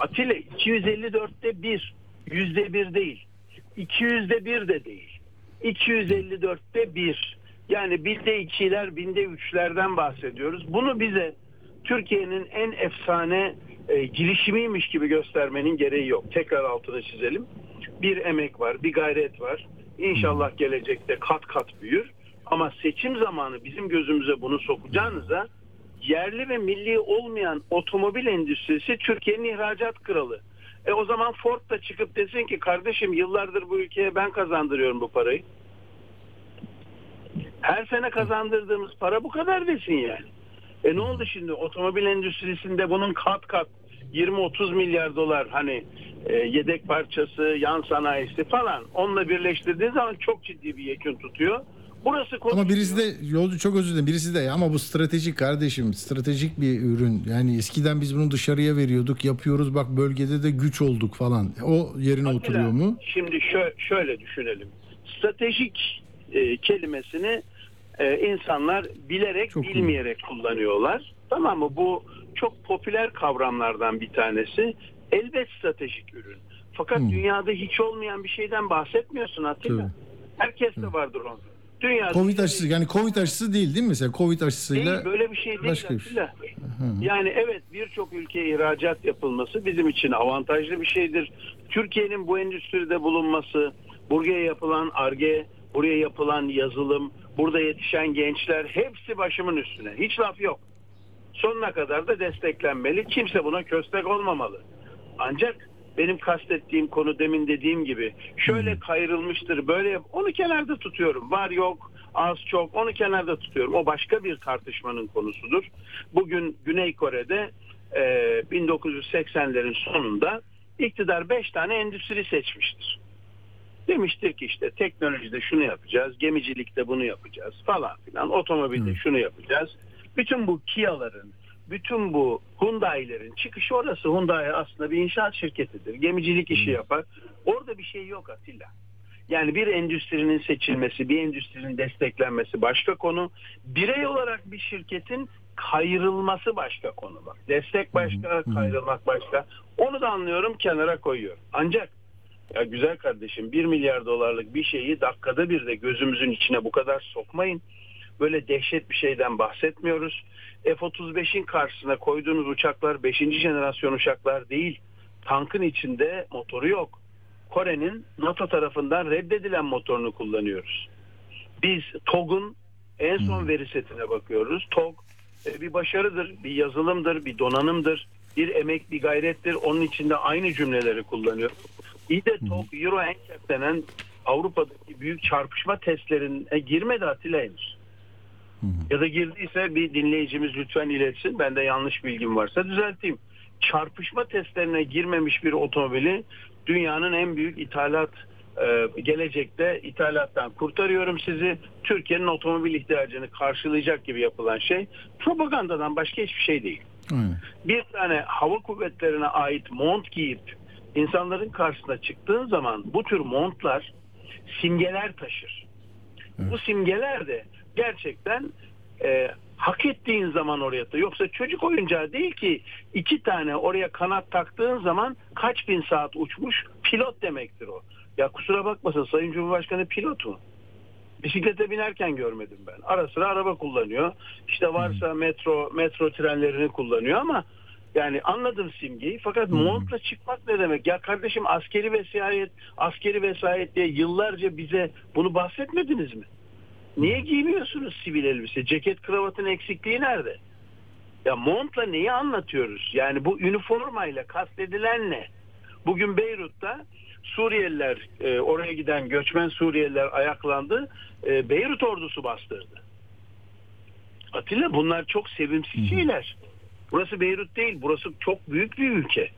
Atilla 254'te bir, yüzde bir değil. 200'de bir de değil. 254'te bir. Yani binde ikiler, binde üçlerden bahsediyoruz. Bunu bize Türkiye'nin en efsane e, girişimiymiş gibi göstermenin gereği yok. Tekrar altını çizelim. Bir emek var, bir gayret var. İnşallah gelecekte kat kat büyür. Ama seçim zamanı bizim gözümüze bunu sokacağınıza yerli ve milli olmayan otomobil endüstrisi Türkiye'nin ihracat kralı. E o zaman Ford da çıkıp desin ki kardeşim yıllardır bu ülkeye ben kazandırıyorum bu parayı. Her sene kazandırdığımız para bu kadar desin yani. E ne oldu şimdi otomobil endüstrisinde bunun kat kat 20-30 milyar dolar hani e, yedek parçası, yan sanayisi falan onunla birleştirdiği zaman çok ciddi bir yekün tutuyor. Burası Ama birisi de yolcu çok özür dilerim birisi de ama bu stratejik kardeşim stratejik bir ürün yani eskiden biz bunu dışarıya veriyorduk yapıyoruz bak bölgede de güç olduk falan o yerine Atilla, oturuyor mu? Şimdi şö- şöyle düşünelim. Stratejik e, kelimesini e, insanlar bilerek Çok iyi. bilmeyerek kullanıyorlar. Tamam mı? Bu çok popüler kavramlardan bir tanesi. Elbet stratejik ürün. Fakat Hmm. dünyada hiç olmayan bir şeyden bahsetmiyorsun Atilla. Tabii. Herkes de vardır onda. Dünyada Covid aşısı yani Covid aşısı değil değil mi mesela Covid aşısıyla Değil, böyle bir şey değil başka bir şey. Atilla. Yani evet birçok ülkeye ihracat yapılması bizim için avantajlı bir şeydir. Türkiye'nin bu endüstride bulunması, buraya yapılan arge, buraya yapılan yazılım, burada yetişen gençler hepsi başımın üstüne. Hiç laf yok. Sonuna kadar da desteklenmeli. Kimse buna köstek olmamalı. Ancak benim kastettiğim konu demin dediğim gibi şöyle kayrılmıştır böyle yap- onu kenarda tutuyorum. Var yok az çok onu kenarda tutuyorum. O başka bir tartışmanın konusudur. Bugün Güney Kore'de e, 1980'lerin sonunda İktidar 5 tane endüstri seçmiştir. Demiştir ki işte teknolojide şunu yapacağız, gemicilikte bunu yapacağız falan filan, otomobilde şunu yapacağız. Bütün bu Kia'ların, bütün bu Hyundai'lerin çıkışı orası. Hyundai aslında bir inşaat şirketidir. Gemicilik işi yapar. Orada bir şey yok Atilla. Yani bir endüstrinin seçilmesi, bir endüstrinin desteklenmesi başka konu. Birey olarak bir şirketin kayrılması başka konu bak. Destek başka, kayrılmak başka. Onu da anlıyorum, kenara koyuyorum. Ancak ya güzel kardeşim 1 milyar dolarlık bir şeyi dakikada bir de gözümüzün içine bu kadar sokmayın. Böyle dehşet bir şeyden bahsetmiyoruz. F-35'in karşısına koyduğunuz uçaklar 5. jenerasyon uçaklar değil. Tankın içinde motoru yok. Kore'nin NATO tarafından reddedilen motorunu kullanıyoruz. Biz TOG'un en son veri setine bakıyoruz. TOG e, bir başarıdır, bir yazılımdır, bir donanımdır, bir emek, bir gayrettir. Onun içinde aynı cümleleri kullanıyor. İyi de TOG Euro NCAP denen Avrupa'daki büyük çarpışma testlerine girmedi Atilla henüz. Ya da girdiyse bir dinleyicimiz lütfen iletsin. Ben de yanlış bilgim varsa düzelteyim. Çarpışma testlerine girmemiş bir otomobili dünyanın en büyük ithalat e, gelecekte ithalattan kurtarıyorum sizi. Türkiye'nin otomobil ihtiyacını karşılayacak gibi yapılan şey propagandadan başka hiçbir şey değil. Bir tane hava kuvvetlerine ait mont giyip insanların karşısına çıktığın zaman bu tür montlar simgeler taşır. Bu simgeler de gerçekten e, hak ettiğin zaman oraya da yoksa çocuk oyuncağı değil ki iki tane oraya kanat taktığın zaman kaç bin saat uçmuş pilot demektir o. Ya kusura bakmasın Sayın Cumhurbaşkanı pilot mu? Bisiklete binerken görmedim ben. Ara sıra araba kullanıyor. İşte varsa metro metro trenlerini kullanıyor ama yani anladım simgeyi fakat montla çıkmak ne demek? Ya kardeşim askeri vesayet, askeri vesayet diye yıllarca bize bunu bahsetmediniz mi? Niye giymiyorsunuz sivil elbise? Ceket kravatın eksikliği nerede? Ya montla neyi anlatıyoruz? Yani bu üniformayla kastedilen ne? Bugün Beyrut'ta Suriyeliler e, oraya giden göçmen Suriyeliler ayaklandı. E, Beyrut ordusu bastırdı. Atilla bunlar çok sevimsiz şeyler. Burası Beyrut değil. Burası çok büyük bir ülke.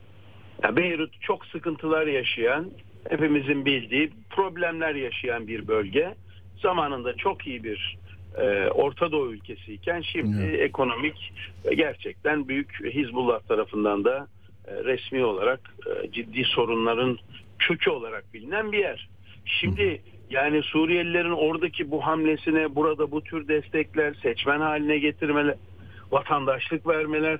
Ya Beyrut çok sıkıntılar yaşayan, hepimizin bildiği problemler yaşayan bir bölge. Zamanında çok iyi bir e, Orta Doğu ülkesiyken şimdi Evet. ekonomik ve gerçekten büyük Hizbullah tarafından da e, resmi olarak e, ciddi sorunların kökü olarak bilinen bir yer. Şimdi yani Suriyelilerin oradaki bu hamlesine burada bu tür destekler seçmen haline getirmeler, vatandaşlık vermeler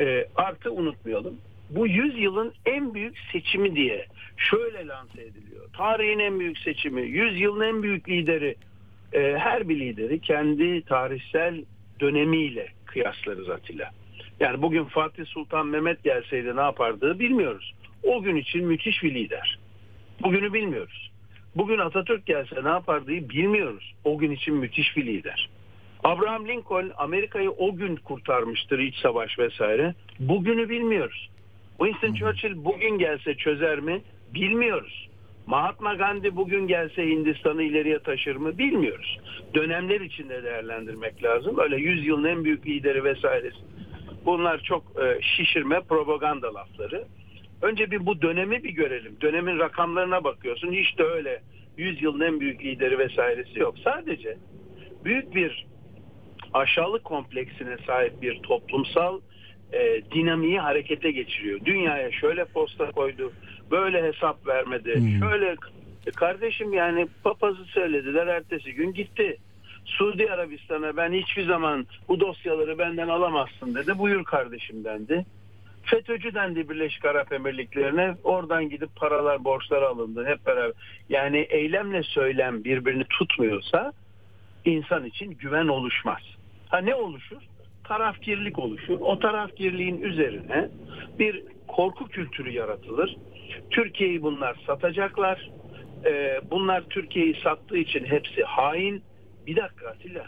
e, artı unutmayalım. Bu 100 yılın en büyük seçimi diye şöyle lanse ediliyor. Tarihin en büyük seçimi, 100 yılın en büyük lideri. E, her bir lideri kendi tarihsel dönemiyle kıyaslarız Atilla. Yani bugün Fatih Sultan Mehmet gelseydi ne yapardığı bilmiyoruz. O gün için müthiş bir lider. Bugünü bilmiyoruz. Bugün Atatürk gelse ne yapardığı bilmiyoruz. O gün için müthiş bir lider. Abraham Lincoln Amerika'yı o gün kurtarmıştır iç savaş vesaire. Bugünü bilmiyoruz. Winston Churchill bugün gelse çözer mi? Bilmiyoruz. Mahatma Gandhi bugün gelse Hindistan'ı ileriye taşır mı? Bilmiyoruz. Dönemler içinde değerlendirmek lazım. Öyle 100 yılın en büyük lideri vesairesi. Bunlar çok e, şişirme propaganda lafları. Önce bir bu dönemi bir görelim. Dönemin rakamlarına bakıyorsun. Hiç de öyle 100 yılın en büyük lideri vesairesi yok. Sadece büyük bir aşağılık kompleksine sahip bir toplumsal e, dinamiği harekete geçiriyor. Dünyaya şöyle posta koydu, böyle hesap vermedi, şöyle E, kardeşim yani papazı söylediler ertesi gün gitti. Suudi Arabistan'a ben hiçbir zaman bu dosyaları benden alamazsın dedi. Buyur kardeşim dendi. FETÖ'cü dendi Birleşik Arap Emirlikleri'ne. Oradan gidip paralar, borçlar alındı hep beraber. Yani eylemle söylem birbirini tutmuyorsa insan için güven oluşmaz. Ha ne oluşur? Tarafkirlik oluşur. O tarafkirliğin üzerine bir korku kültürü yaratılır. Türkiye'yi bunlar satacaklar. Ee, bunlar Türkiye'yi sattığı için hepsi hain. Bir dakika Atilla.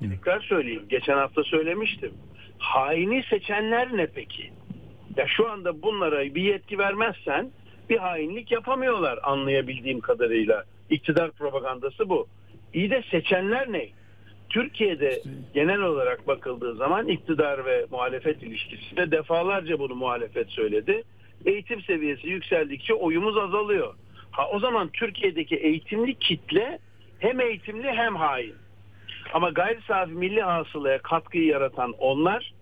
Tekrar söyleyeyim. Geçen hafta söylemiştim. Haini seçenler ne peki? Ya şu anda bunlara bir yetki vermezsen bir hainlik yapamıyorlar anlayabildiğim kadarıyla. İktidar propagandası bu. İyi de seçenler ne? Türkiye'de genel olarak bakıldığı zaman iktidar ve muhalefet ilişkisinde defalarca bunu muhalefet söyledi. Eğitim seviyesi yükseldikçe oyumuz azalıyor. Ha o zaman Türkiye'deki eğitimli kitle hem eğitimli hem hain. Ama gayri safi milli hasılaya katkıyı yaratan onlar,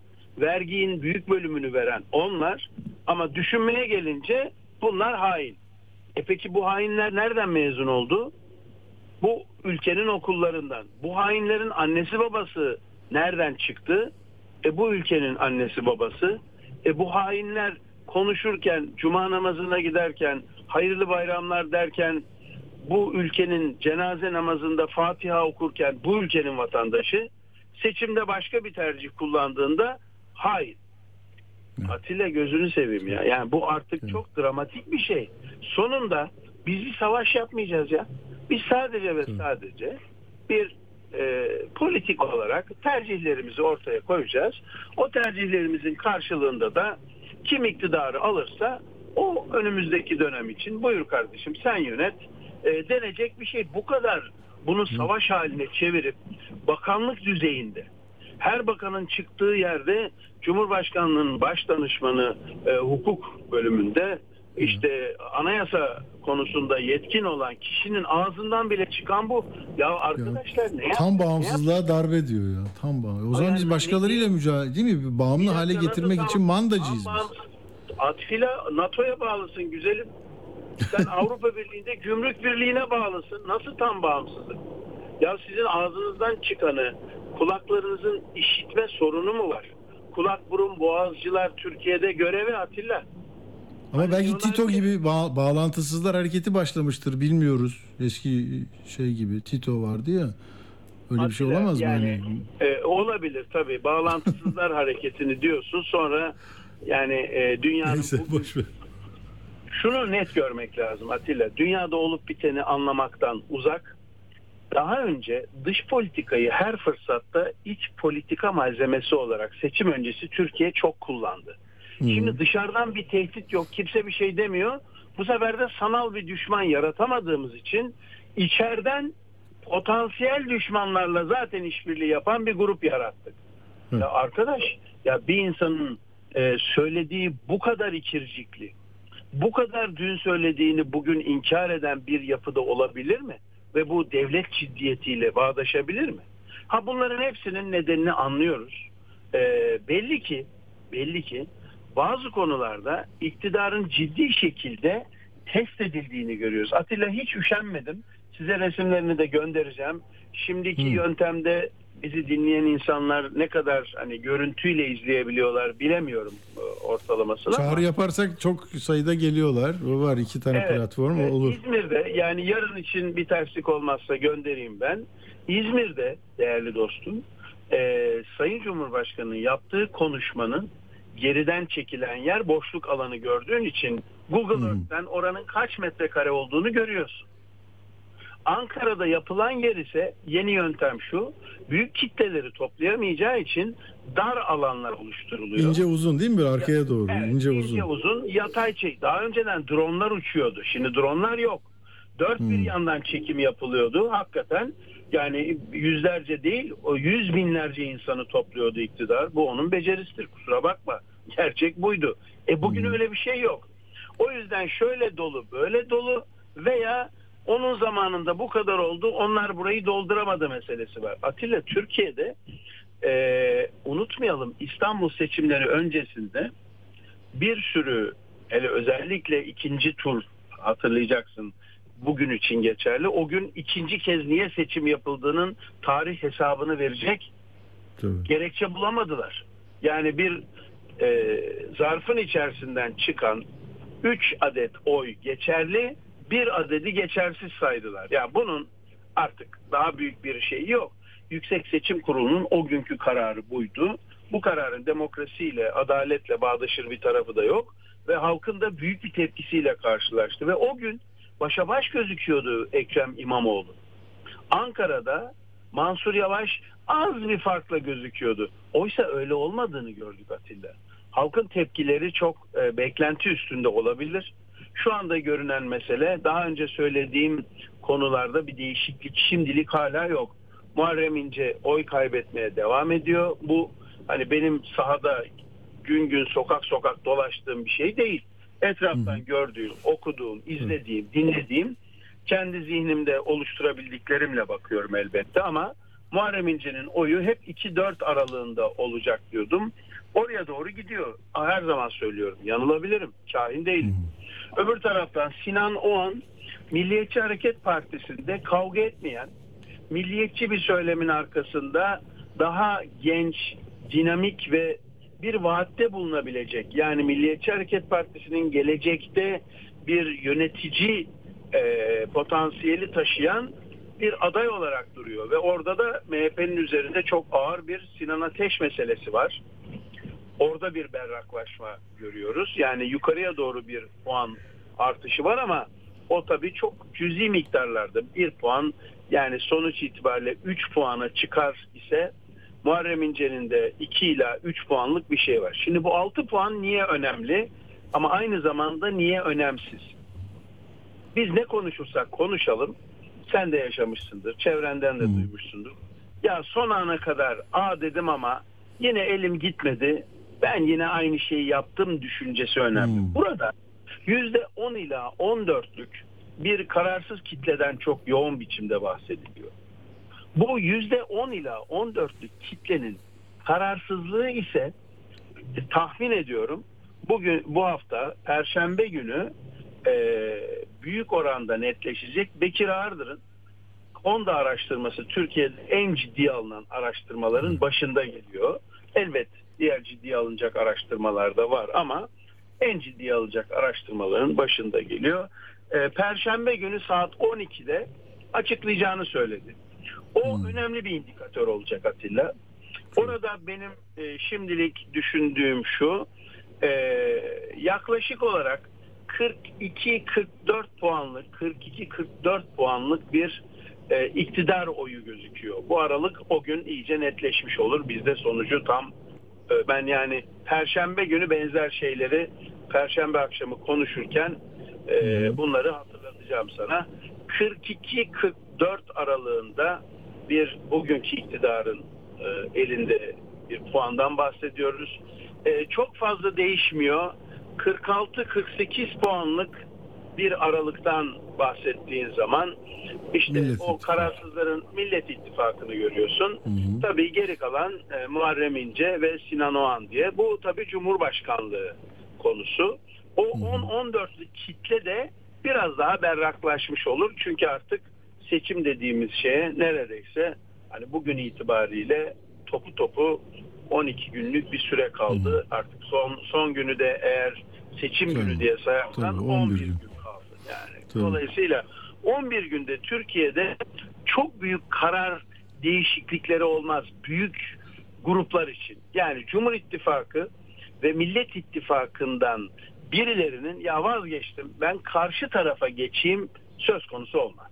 verginin büyük bölümünü veren onlar ama düşünmeye gelince bunlar hain. E peki bu hainler nereden mezun oldu? Bu ülkenin okullarından. Bu hainlerin annesi babası nereden çıktı? E bu ülkenin annesi babası. E bu hainler konuşurken, cuma namazına giderken, hayırlı bayramlar derken bu ülkenin cenaze namazında Fatiha okurken bu ülkenin vatandaşı seçimde başka bir tercih kullandığında hain. Atilla gözünü seveyim ya. Yani bu artık çok dramatik bir şey. Sonunda biz bir savaş yapmayacağız ya. Biz sadece ve sadece bir e, politik olarak tercihlerimizi ortaya koyacağız. O tercihlerimizin karşılığında da kim iktidarı alırsa o önümüzdeki dönem için buyur kardeşim sen yönet e, denecek bir şey. Bu kadar bunu savaş haline çevirip bakanlık düzeyinde her bakanın çıktığı yerde Cumhurbaşkanlığının baş danışmanı e, hukuk bölümünde işte anayasa konusunda yetkin olan kişinin ağzından bile çıkan bu. Ya arkadaşlar ne yap- Tam ne bağımsızlığa darbe diyor ya. Tam bağımsız. O zaman biz başkalarıyla mücadele değil mi? Bağımlı Bir hale getirmek için mandacıyız tam biz. Atfila NATO'ya bağlısın güzelim. Sen Avrupa Birliği'nde gümrük birliğine bağlısın. Nasıl tam bağımsızlık? Ya sizin ağzınızdan çıkanı kulaklarınızın işitme sorunu mu var? Kulak burun boğazcılar Türkiye'de görevi Atilla. Ama Hani belki Tito ki- gibi bağ- bağlantısızlar hareketi başlamıştır bilmiyoruz. Eski şey gibi Tito vardı ya. Öyle bir şey Atilla, olamaz mı? yani, Hani? e, olabilir tabii. Bağlantısızlar hareketini diyorsun. Sonra yani e, dünyanın Neyse bugün- boş ver. şunu net görmek lazım Atilla. Dünyada olup biteni anlamaktan uzak. Daha önce dış politikayı her fırsatta iç politika malzemesi olarak seçim öncesi Türkiye çok kullandı. Şimdi dışarıdan bir tehdit yok. Kimse bir şey demiyor. Bu sefer de sanal bir düşman yaratamadığımız için içeriden potansiyel düşmanlarla zaten işbirliği yapan bir grup yarattık. Ya arkadaş ya bir insanın e, söylediği bu kadar ikircikli, bu kadar dün söylediğini bugün inkar eden bir yapıda olabilir mi? Ve bu devlet ciddiyetiyle bağdaşabilir mi? Ha bunların hepsinin nedenini anlıyoruz. Ee, belli ki belli ki bazı konularda iktidarın ciddi şekilde test edildiğini görüyoruz. Atilla hiç üşenmedim. Size resimlerini de göndereceğim. Şimdiki yöntemde bizi dinleyen insanlar ne kadar hani görüntüyle izleyebiliyorlar bilemiyorum e, ortalamasını. ama- Çağrı yaparsak çok sayıda geliyorlar. O var iki tane Evet, platform evet, olur. İzmir'de yani yarın için bir terslik olmazsa göndereyim ben. İzmir'de değerli dostum e, Sayın Cumhurbaşkanı'nın yaptığı konuşmanın geriden çekilen yer boşluk alanı gördüğün için Google Earth'ten oranın kaç metrekare olduğunu görüyorsun. Ankara'da yapılan yer ise yeni yöntem şu. Büyük kitleleri toplayamayacağı için dar alanlar oluşturuluyor. İnce uzun değil mi? Böyle arkaya doğru. Evet, ince ince uzun. uzun yatay çek. Daha önceden dronlar uçuyordu. Şimdi dronlar yok. Dört bir yandan çekim yapılıyordu. Hakikaten yani yüzlerce değil o yüz binlerce insanı topluyordu iktidar. Bu onun becerisidir kusura bakma. Gerçek buydu. E bugün öyle bir şey yok. O yüzden şöyle dolu böyle dolu veya onun zamanında bu kadar oldu onlar burayı dolduramadı meselesi var. Atilla Türkiye'de e, unutmayalım İstanbul seçimleri öncesinde bir sürü hele özellikle ikinci tur hatırlayacaksın bugün için geçerli. O gün ikinci kez niye seçim yapıldığının tarih hesabını verecek Tabii. gerekçe bulamadılar. Yani bir e, zarfın içerisinden çıkan 3 adet oy geçerli, bir adedi geçersiz saydılar. Ya bunun artık daha büyük bir şey yok. Yüksek Seçim Kurulu'nun o günkü kararı buydu. Bu kararın demokrasiyle, adaletle bağdaşır bir tarafı da yok ve halkın da büyük bir tepkisiyle karşılaştı ve o gün başa baş gözüküyordu Ekrem İmamoğlu. Ankara'da Mansur Yavaş az bir farkla gözüküyordu. Oysa öyle olmadığını gördük Atilla. Halkın tepkileri çok e, beklenti üstünde olabilir. Şu anda görünen mesele daha önce söylediğim konularda bir değişiklik şimdilik hala yok. Muharrem İnce oy kaybetmeye devam ediyor. Bu hani benim sahada gün gün sokak sokak dolaştığım bir şey değil. Etraftan gördüğüm, okuduğum, izlediğim, dinlediğim kendi zihnimde oluşturabildiklerimle bakıyorum elbette ama Muharrem İnce'nin oyu hep 2-4 aralığında olacak diyordum. Oraya doğru gidiyor. Her zaman söylüyorum. Yanılabilirim. Kahin değilim. Öbür taraftan Sinan Oğan Milliyetçi Hareket Partisi'nde kavga etmeyen, milliyetçi bir söylemin arkasında daha genç, dinamik ve bir vaatte bulunabilecek. Yani Milliyetçi Hareket Partisi'nin gelecekte bir yönetici e, potansiyeli taşıyan bir aday olarak duruyor. Ve orada da MHP'nin üzerinde çok ağır bir Sinan Ateş meselesi var. Orada bir berraklaşma görüyoruz. Yani yukarıya doğru bir puan artışı var ama o tabii çok cüzi miktarlarda bir puan yani sonuç itibariyle 3 puana çıkar ise Muharrem İnce'nin de 2 ila 3 puanlık bir şey var. Şimdi bu 6 puan niye önemli ama aynı zamanda niye önemsiz? Biz ne konuşursak konuşalım sen de yaşamışsındır, çevrenden de duymuşsundur. Ya son ana kadar a dedim ama yine elim gitmedi. Ben yine aynı şeyi yaptım düşüncesi önemli. Burada yüzde 10 ila 14'lük bir kararsız kitleden çok yoğun biçimde bahsediliyor. Bu yüzde 10 ila 14'lük kitlenin kararsızlığı ise e, tahmin ediyorum bugün bu hafta Perşembe günü e, büyük oranda netleşecek. Bekir Ağırdır'ın Honda araştırması Türkiye'de en ciddi alınan araştırmaların başında geliyor. Elbet diğer ciddi alınacak araştırmalar da var ama en ciddi alacak araştırmaların başında geliyor. E, Perşembe günü saat 12'de açıklayacağını söyledi. O önemli bir indikatör olacak Atilla. Orada benim e, şimdilik düşündüğüm şu e, yaklaşık olarak 42-44 puanlık 42-44 puanlık bir e, iktidar oyu gözüküyor. Bu aralık o gün iyice netleşmiş olur. Bizde sonucu tam ben yani perşembe günü benzer şeyleri perşembe akşamı konuşurken e, bunları hatırlatacağım sana. 42-44 aralığında bir bugünkü iktidarın e, elinde bir puandan bahsediyoruz. E, çok fazla değişmiyor. 46-48 puanlık bir aralıktan bahsettiğin zaman işte Millet o kararsızların Millet İttifakı'nı görüyorsun. Tabii geri kalan e, Muharrem İnce ve Sinan Oğan diye. Bu tabii Cumhurbaşkanlığı konusu. O 10-14'lük kitle de biraz daha berraklaşmış olur. Çünkü artık seçim dediğimiz şeye neredeyse hani bugün itibariyle topu topu 12 günlük bir süre kaldı. Artık son son günü de eğer seçim Tabii. günü diye sayarsan Tabii, 11 11 gün gün. Tabii. dolayısıyla 11 günde Türkiye'de çok büyük karar değişiklikleri olmaz. Büyük gruplar için. Yani Cumhur İttifakı ve Millet İttifakı'ndan birilerinin ya vazgeçtim ben karşı tarafa geçeyim söz konusu olmaz.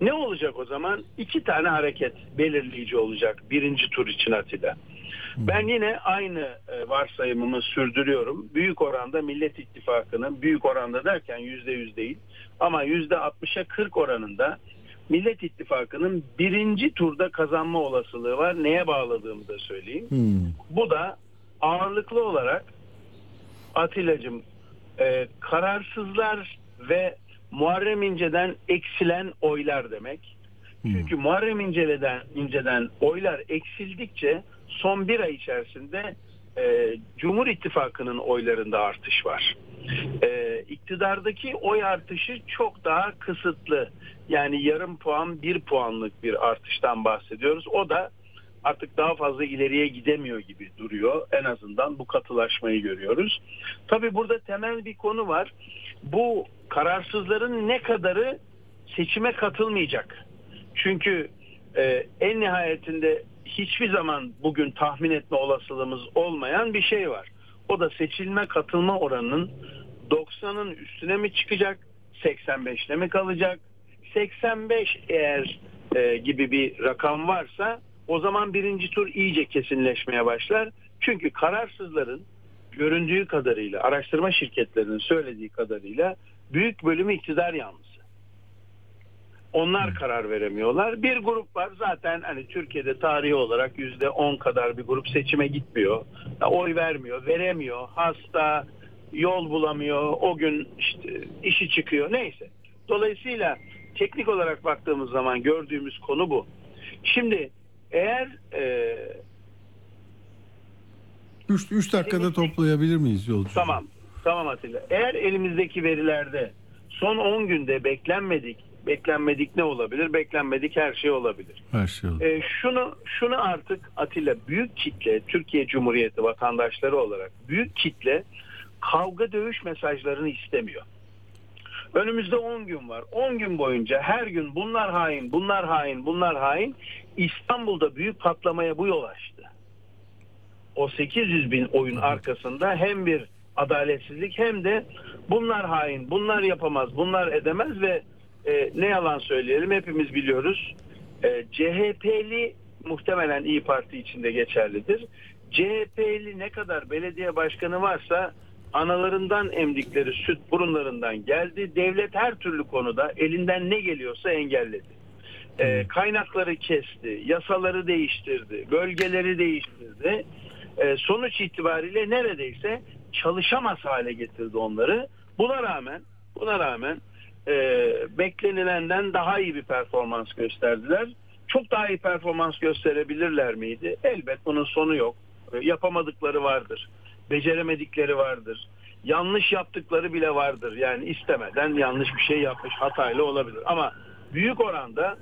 Ne olacak o zaman? İki tane hareket belirleyici olacak birinci tur için Atilla. Ben yine aynı e, varsayımımı sürdürüyorum. Büyük oranda Millet İttifakı'nın büyük oranda derken yüzde yüz değil ama yüzde 60'a 40 oranında Millet İttifakı'nın birinci turda kazanma olasılığı var. Neye bağladığımı da söyleyeyim. Bu da ağırlıklı olarak Atilla'cığım e, kararsızlar ve Muharrem İnce'den eksilen oylar demek. Çünkü Muharrem İnce'den, İnce'den oylar eksildikçe son bir ay içerisinde e, Cumhur İttifakı'nın oylarında artış var. E, iktidardaki oy artışı çok daha kısıtlı. Yani yarım puan, bir puanlık bir artıştan bahsediyoruz. O da artık daha fazla ileriye gidemiyor gibi duruyor. En azından bu katılaşmayı görüyoruz. Tabii burada temel bir konu var. Bu kararsızların ne kadarı seçime katılmayacak? Çünkü e, en nihayetinde hiçbir zaman bugün tahmin etme olasılığımız olmayan bir şey var. O da seçilme katılma oranının 90'ın üstüne mi çıkacak, 85'te mi kalacak? 85 eğer e, gibi bir rakam varsa o zaman birinci tur iyice kesinleşmeye başlar. Çünkü kararsızların göründüğü kadarıyla, araştırma şirketlerinin söylediği kadarıyla büyük bölümü iktidar yanlısı. Onlar karar veremiyorlar. Bir grup var zaten hani Türkiye'de tarihi olarak yüzde on kadar bir grup seçime gitmiyor. Oy vermiyor, veremiyor. Hasta, yol bulamıyor, o gün işte işi çıkıyor neyse. Dolayısıyla teknik olarak baktığımız zaman gördüğümüz konu bu. Şimdi eğer e, 3 dakikada toplayabilir miyiz yolcu? Tamam. Tamam Atilla. Eğer elimizdeki verilerde son 10 günde beklenmedik, beklenmedik ne olabilir? Beklenmedik her şey olabilir. Her şey olur. E, şunu şunu artık Atilla büyük kitle Türkiye Cumhuriyeti vatandaşları olarak büyük kitle kavga dövüş mesajlarını istemiyor. Önümüzde 10 gün var. 10 gün boyunca her gün bunlar hain, bunlar hain, bunlar hain İstanbul'da büyük patlamaya bu yol açtı. O 800 bin oyun arkasında hem bir adaletsizlik hem de bunlar hain, bunlar yapamaz, bunlar edemez ve e, ne yalan söyleyelim hepimiz biliyoruz. E, CHP'li muhtemelen İyi Parti içinde geçerlidir. CHP'li ne kadar belediye başkanı varsa analarından emdikleri süt burunlarından geldi. Devlet her türlü konuda elinden ne geliyorsa engelledi. E, kaynakları kesti, yasaları değiştirdi, bölgeleri değiştirdi. E, sonuç itibariyle neredeyse çalışamaz hale getirdi onları. Buna rağmen buna rağmen e, beklenilenden daha iyi bir performans gösterdiler. Çok daha iyi performans gösterebilirler miydi? Elbet bunun sonu yok. E, yapamadıkları vardır. Beceremedikleri vardır. Yanlış yaptıkları bile vardır. Yani istemeden yanlış bir şey yapmış hatayla olabilir. Ama büyük oranda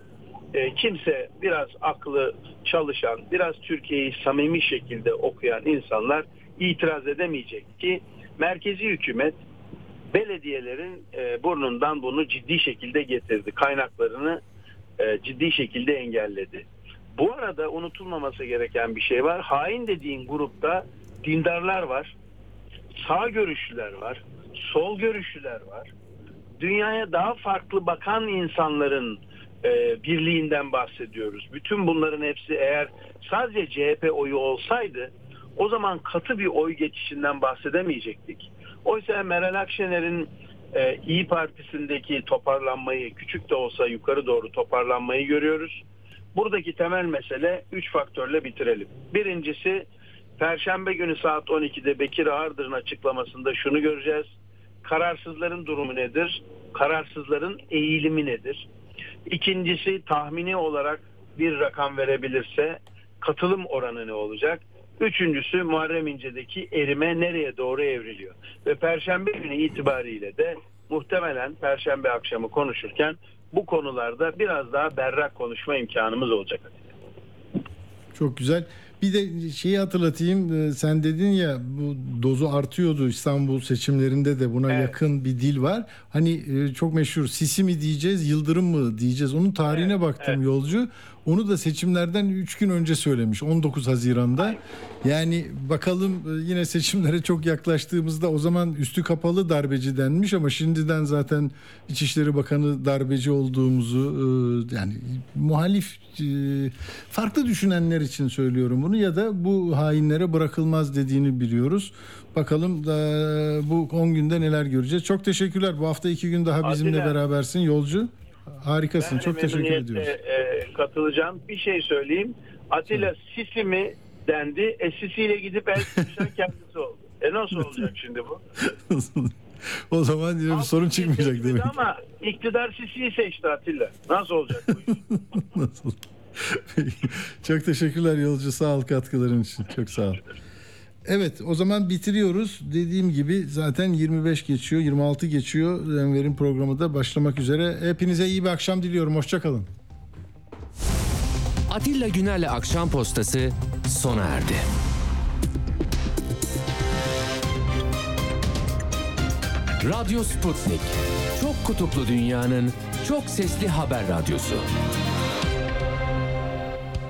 e, kimse biraz aklı çalışan, biraz Türkiye'yi samimi şekilde okuyan insanlar itiraz edemeyecek ki merkezi hükümet belediyelerin e, burnundan bunu ciddi şekilde getirdi. Kaynaklarını e, ciddi şekilde engelledi. Bu arada unutulmaması gereken bir şey var. Hain dediğin grupta dindarlar var. Sağ görüşlüler var. Sol görüşlüler var. Dünyaya daha farklı bakan insanların e, birliğinden bahsediyoruz. Bütün bunların hepsi eğer sadece CHP oyu olsaydı o zaman katı bir oy geçişinden bahsedemeyecektik. Oysa Meral Akşener'in e, İyi Partisi'ndeki toparlanmayı küçük de olsa yukarı doğru toparlanmayı görüyoruz. Buradaki temel mesele 3 faktörle bitirelim. Birincisi Perşembe günü saat 12'de Bekir Ağırdır'ın açıklamasında şunu göreceğiz. Kararsızların durumu nedir? Kararsızların eğilimi nedir? İkincisi tahmini olarak bir rakam verebilirse katılım oranı ne olacak? Üçüncüsü Muharrem İnce'deki erime nereye doğru evriliyor? Ve Perşembe günü itibariyle de muhtemelen Perşembe akşamı konuşurken bu konularda biraz daha berrak konuşma imkanımız olacak. Çok güzel. Bir de şeyi hatırlatayım. Sen dedin ya bu dozu artıyordu İstanbul seçimlerinde de buna evet. yakın bir dil var. Hani çok meşhur Sisi mi diyeceğiz, Yıldırım mı diyeceğiz. Onun tarihine evet, baktım evet. yolcu. Onu da seçimlerden 3 gün önce söylemiş 19 Haziran'da. Yani bakalım yine seçimlere çok yaklaştığımızda o zaman üstü kapalı darbeci denmiş ama şimdiden zaten İçişleri Bakanı darbeci olduğumuzu yani muhalif farklı düşünenler için söylüyorum bunu ya da bu hainlere bırakılmaz dediğini biliyoruz. Bakalım da bu 10 günde neler göreceğiz. Çok teşekkürler. Bu hafta iki gün daha bizimle Atilla. berabersin yolcu. Harikasın. Ben Çok teşekkür ediyoruz. E, katılacağım. Bir şey söyleyeyim. Atilla Sisi mi dendi. E Sisi ile gidip el kendisi oldu. E nasıl olacak şimdi bu? o zaman yine bir sorun çıkmayacak demek. Ama iktidar Sisi'yi seçti Atilla. Nasıl olacak bu iş? nasıl? Çok teşekkürler yolcu. Sağ ol katkıların için. Çok sağ ol. Evet o zaman bitiriyoruz. Dediğim gibi zaten 25 geçiyor, 26 geçiyor. Enver'in programı da başlamak üzere. Hepinize iyi bir akşam diliyorum. Hoşçakalın. Atilla Güner'le Akşam Postası sona erdi. Radyo Sputnik. Çok kutuplu dünyanın çok sesli haber radyosu.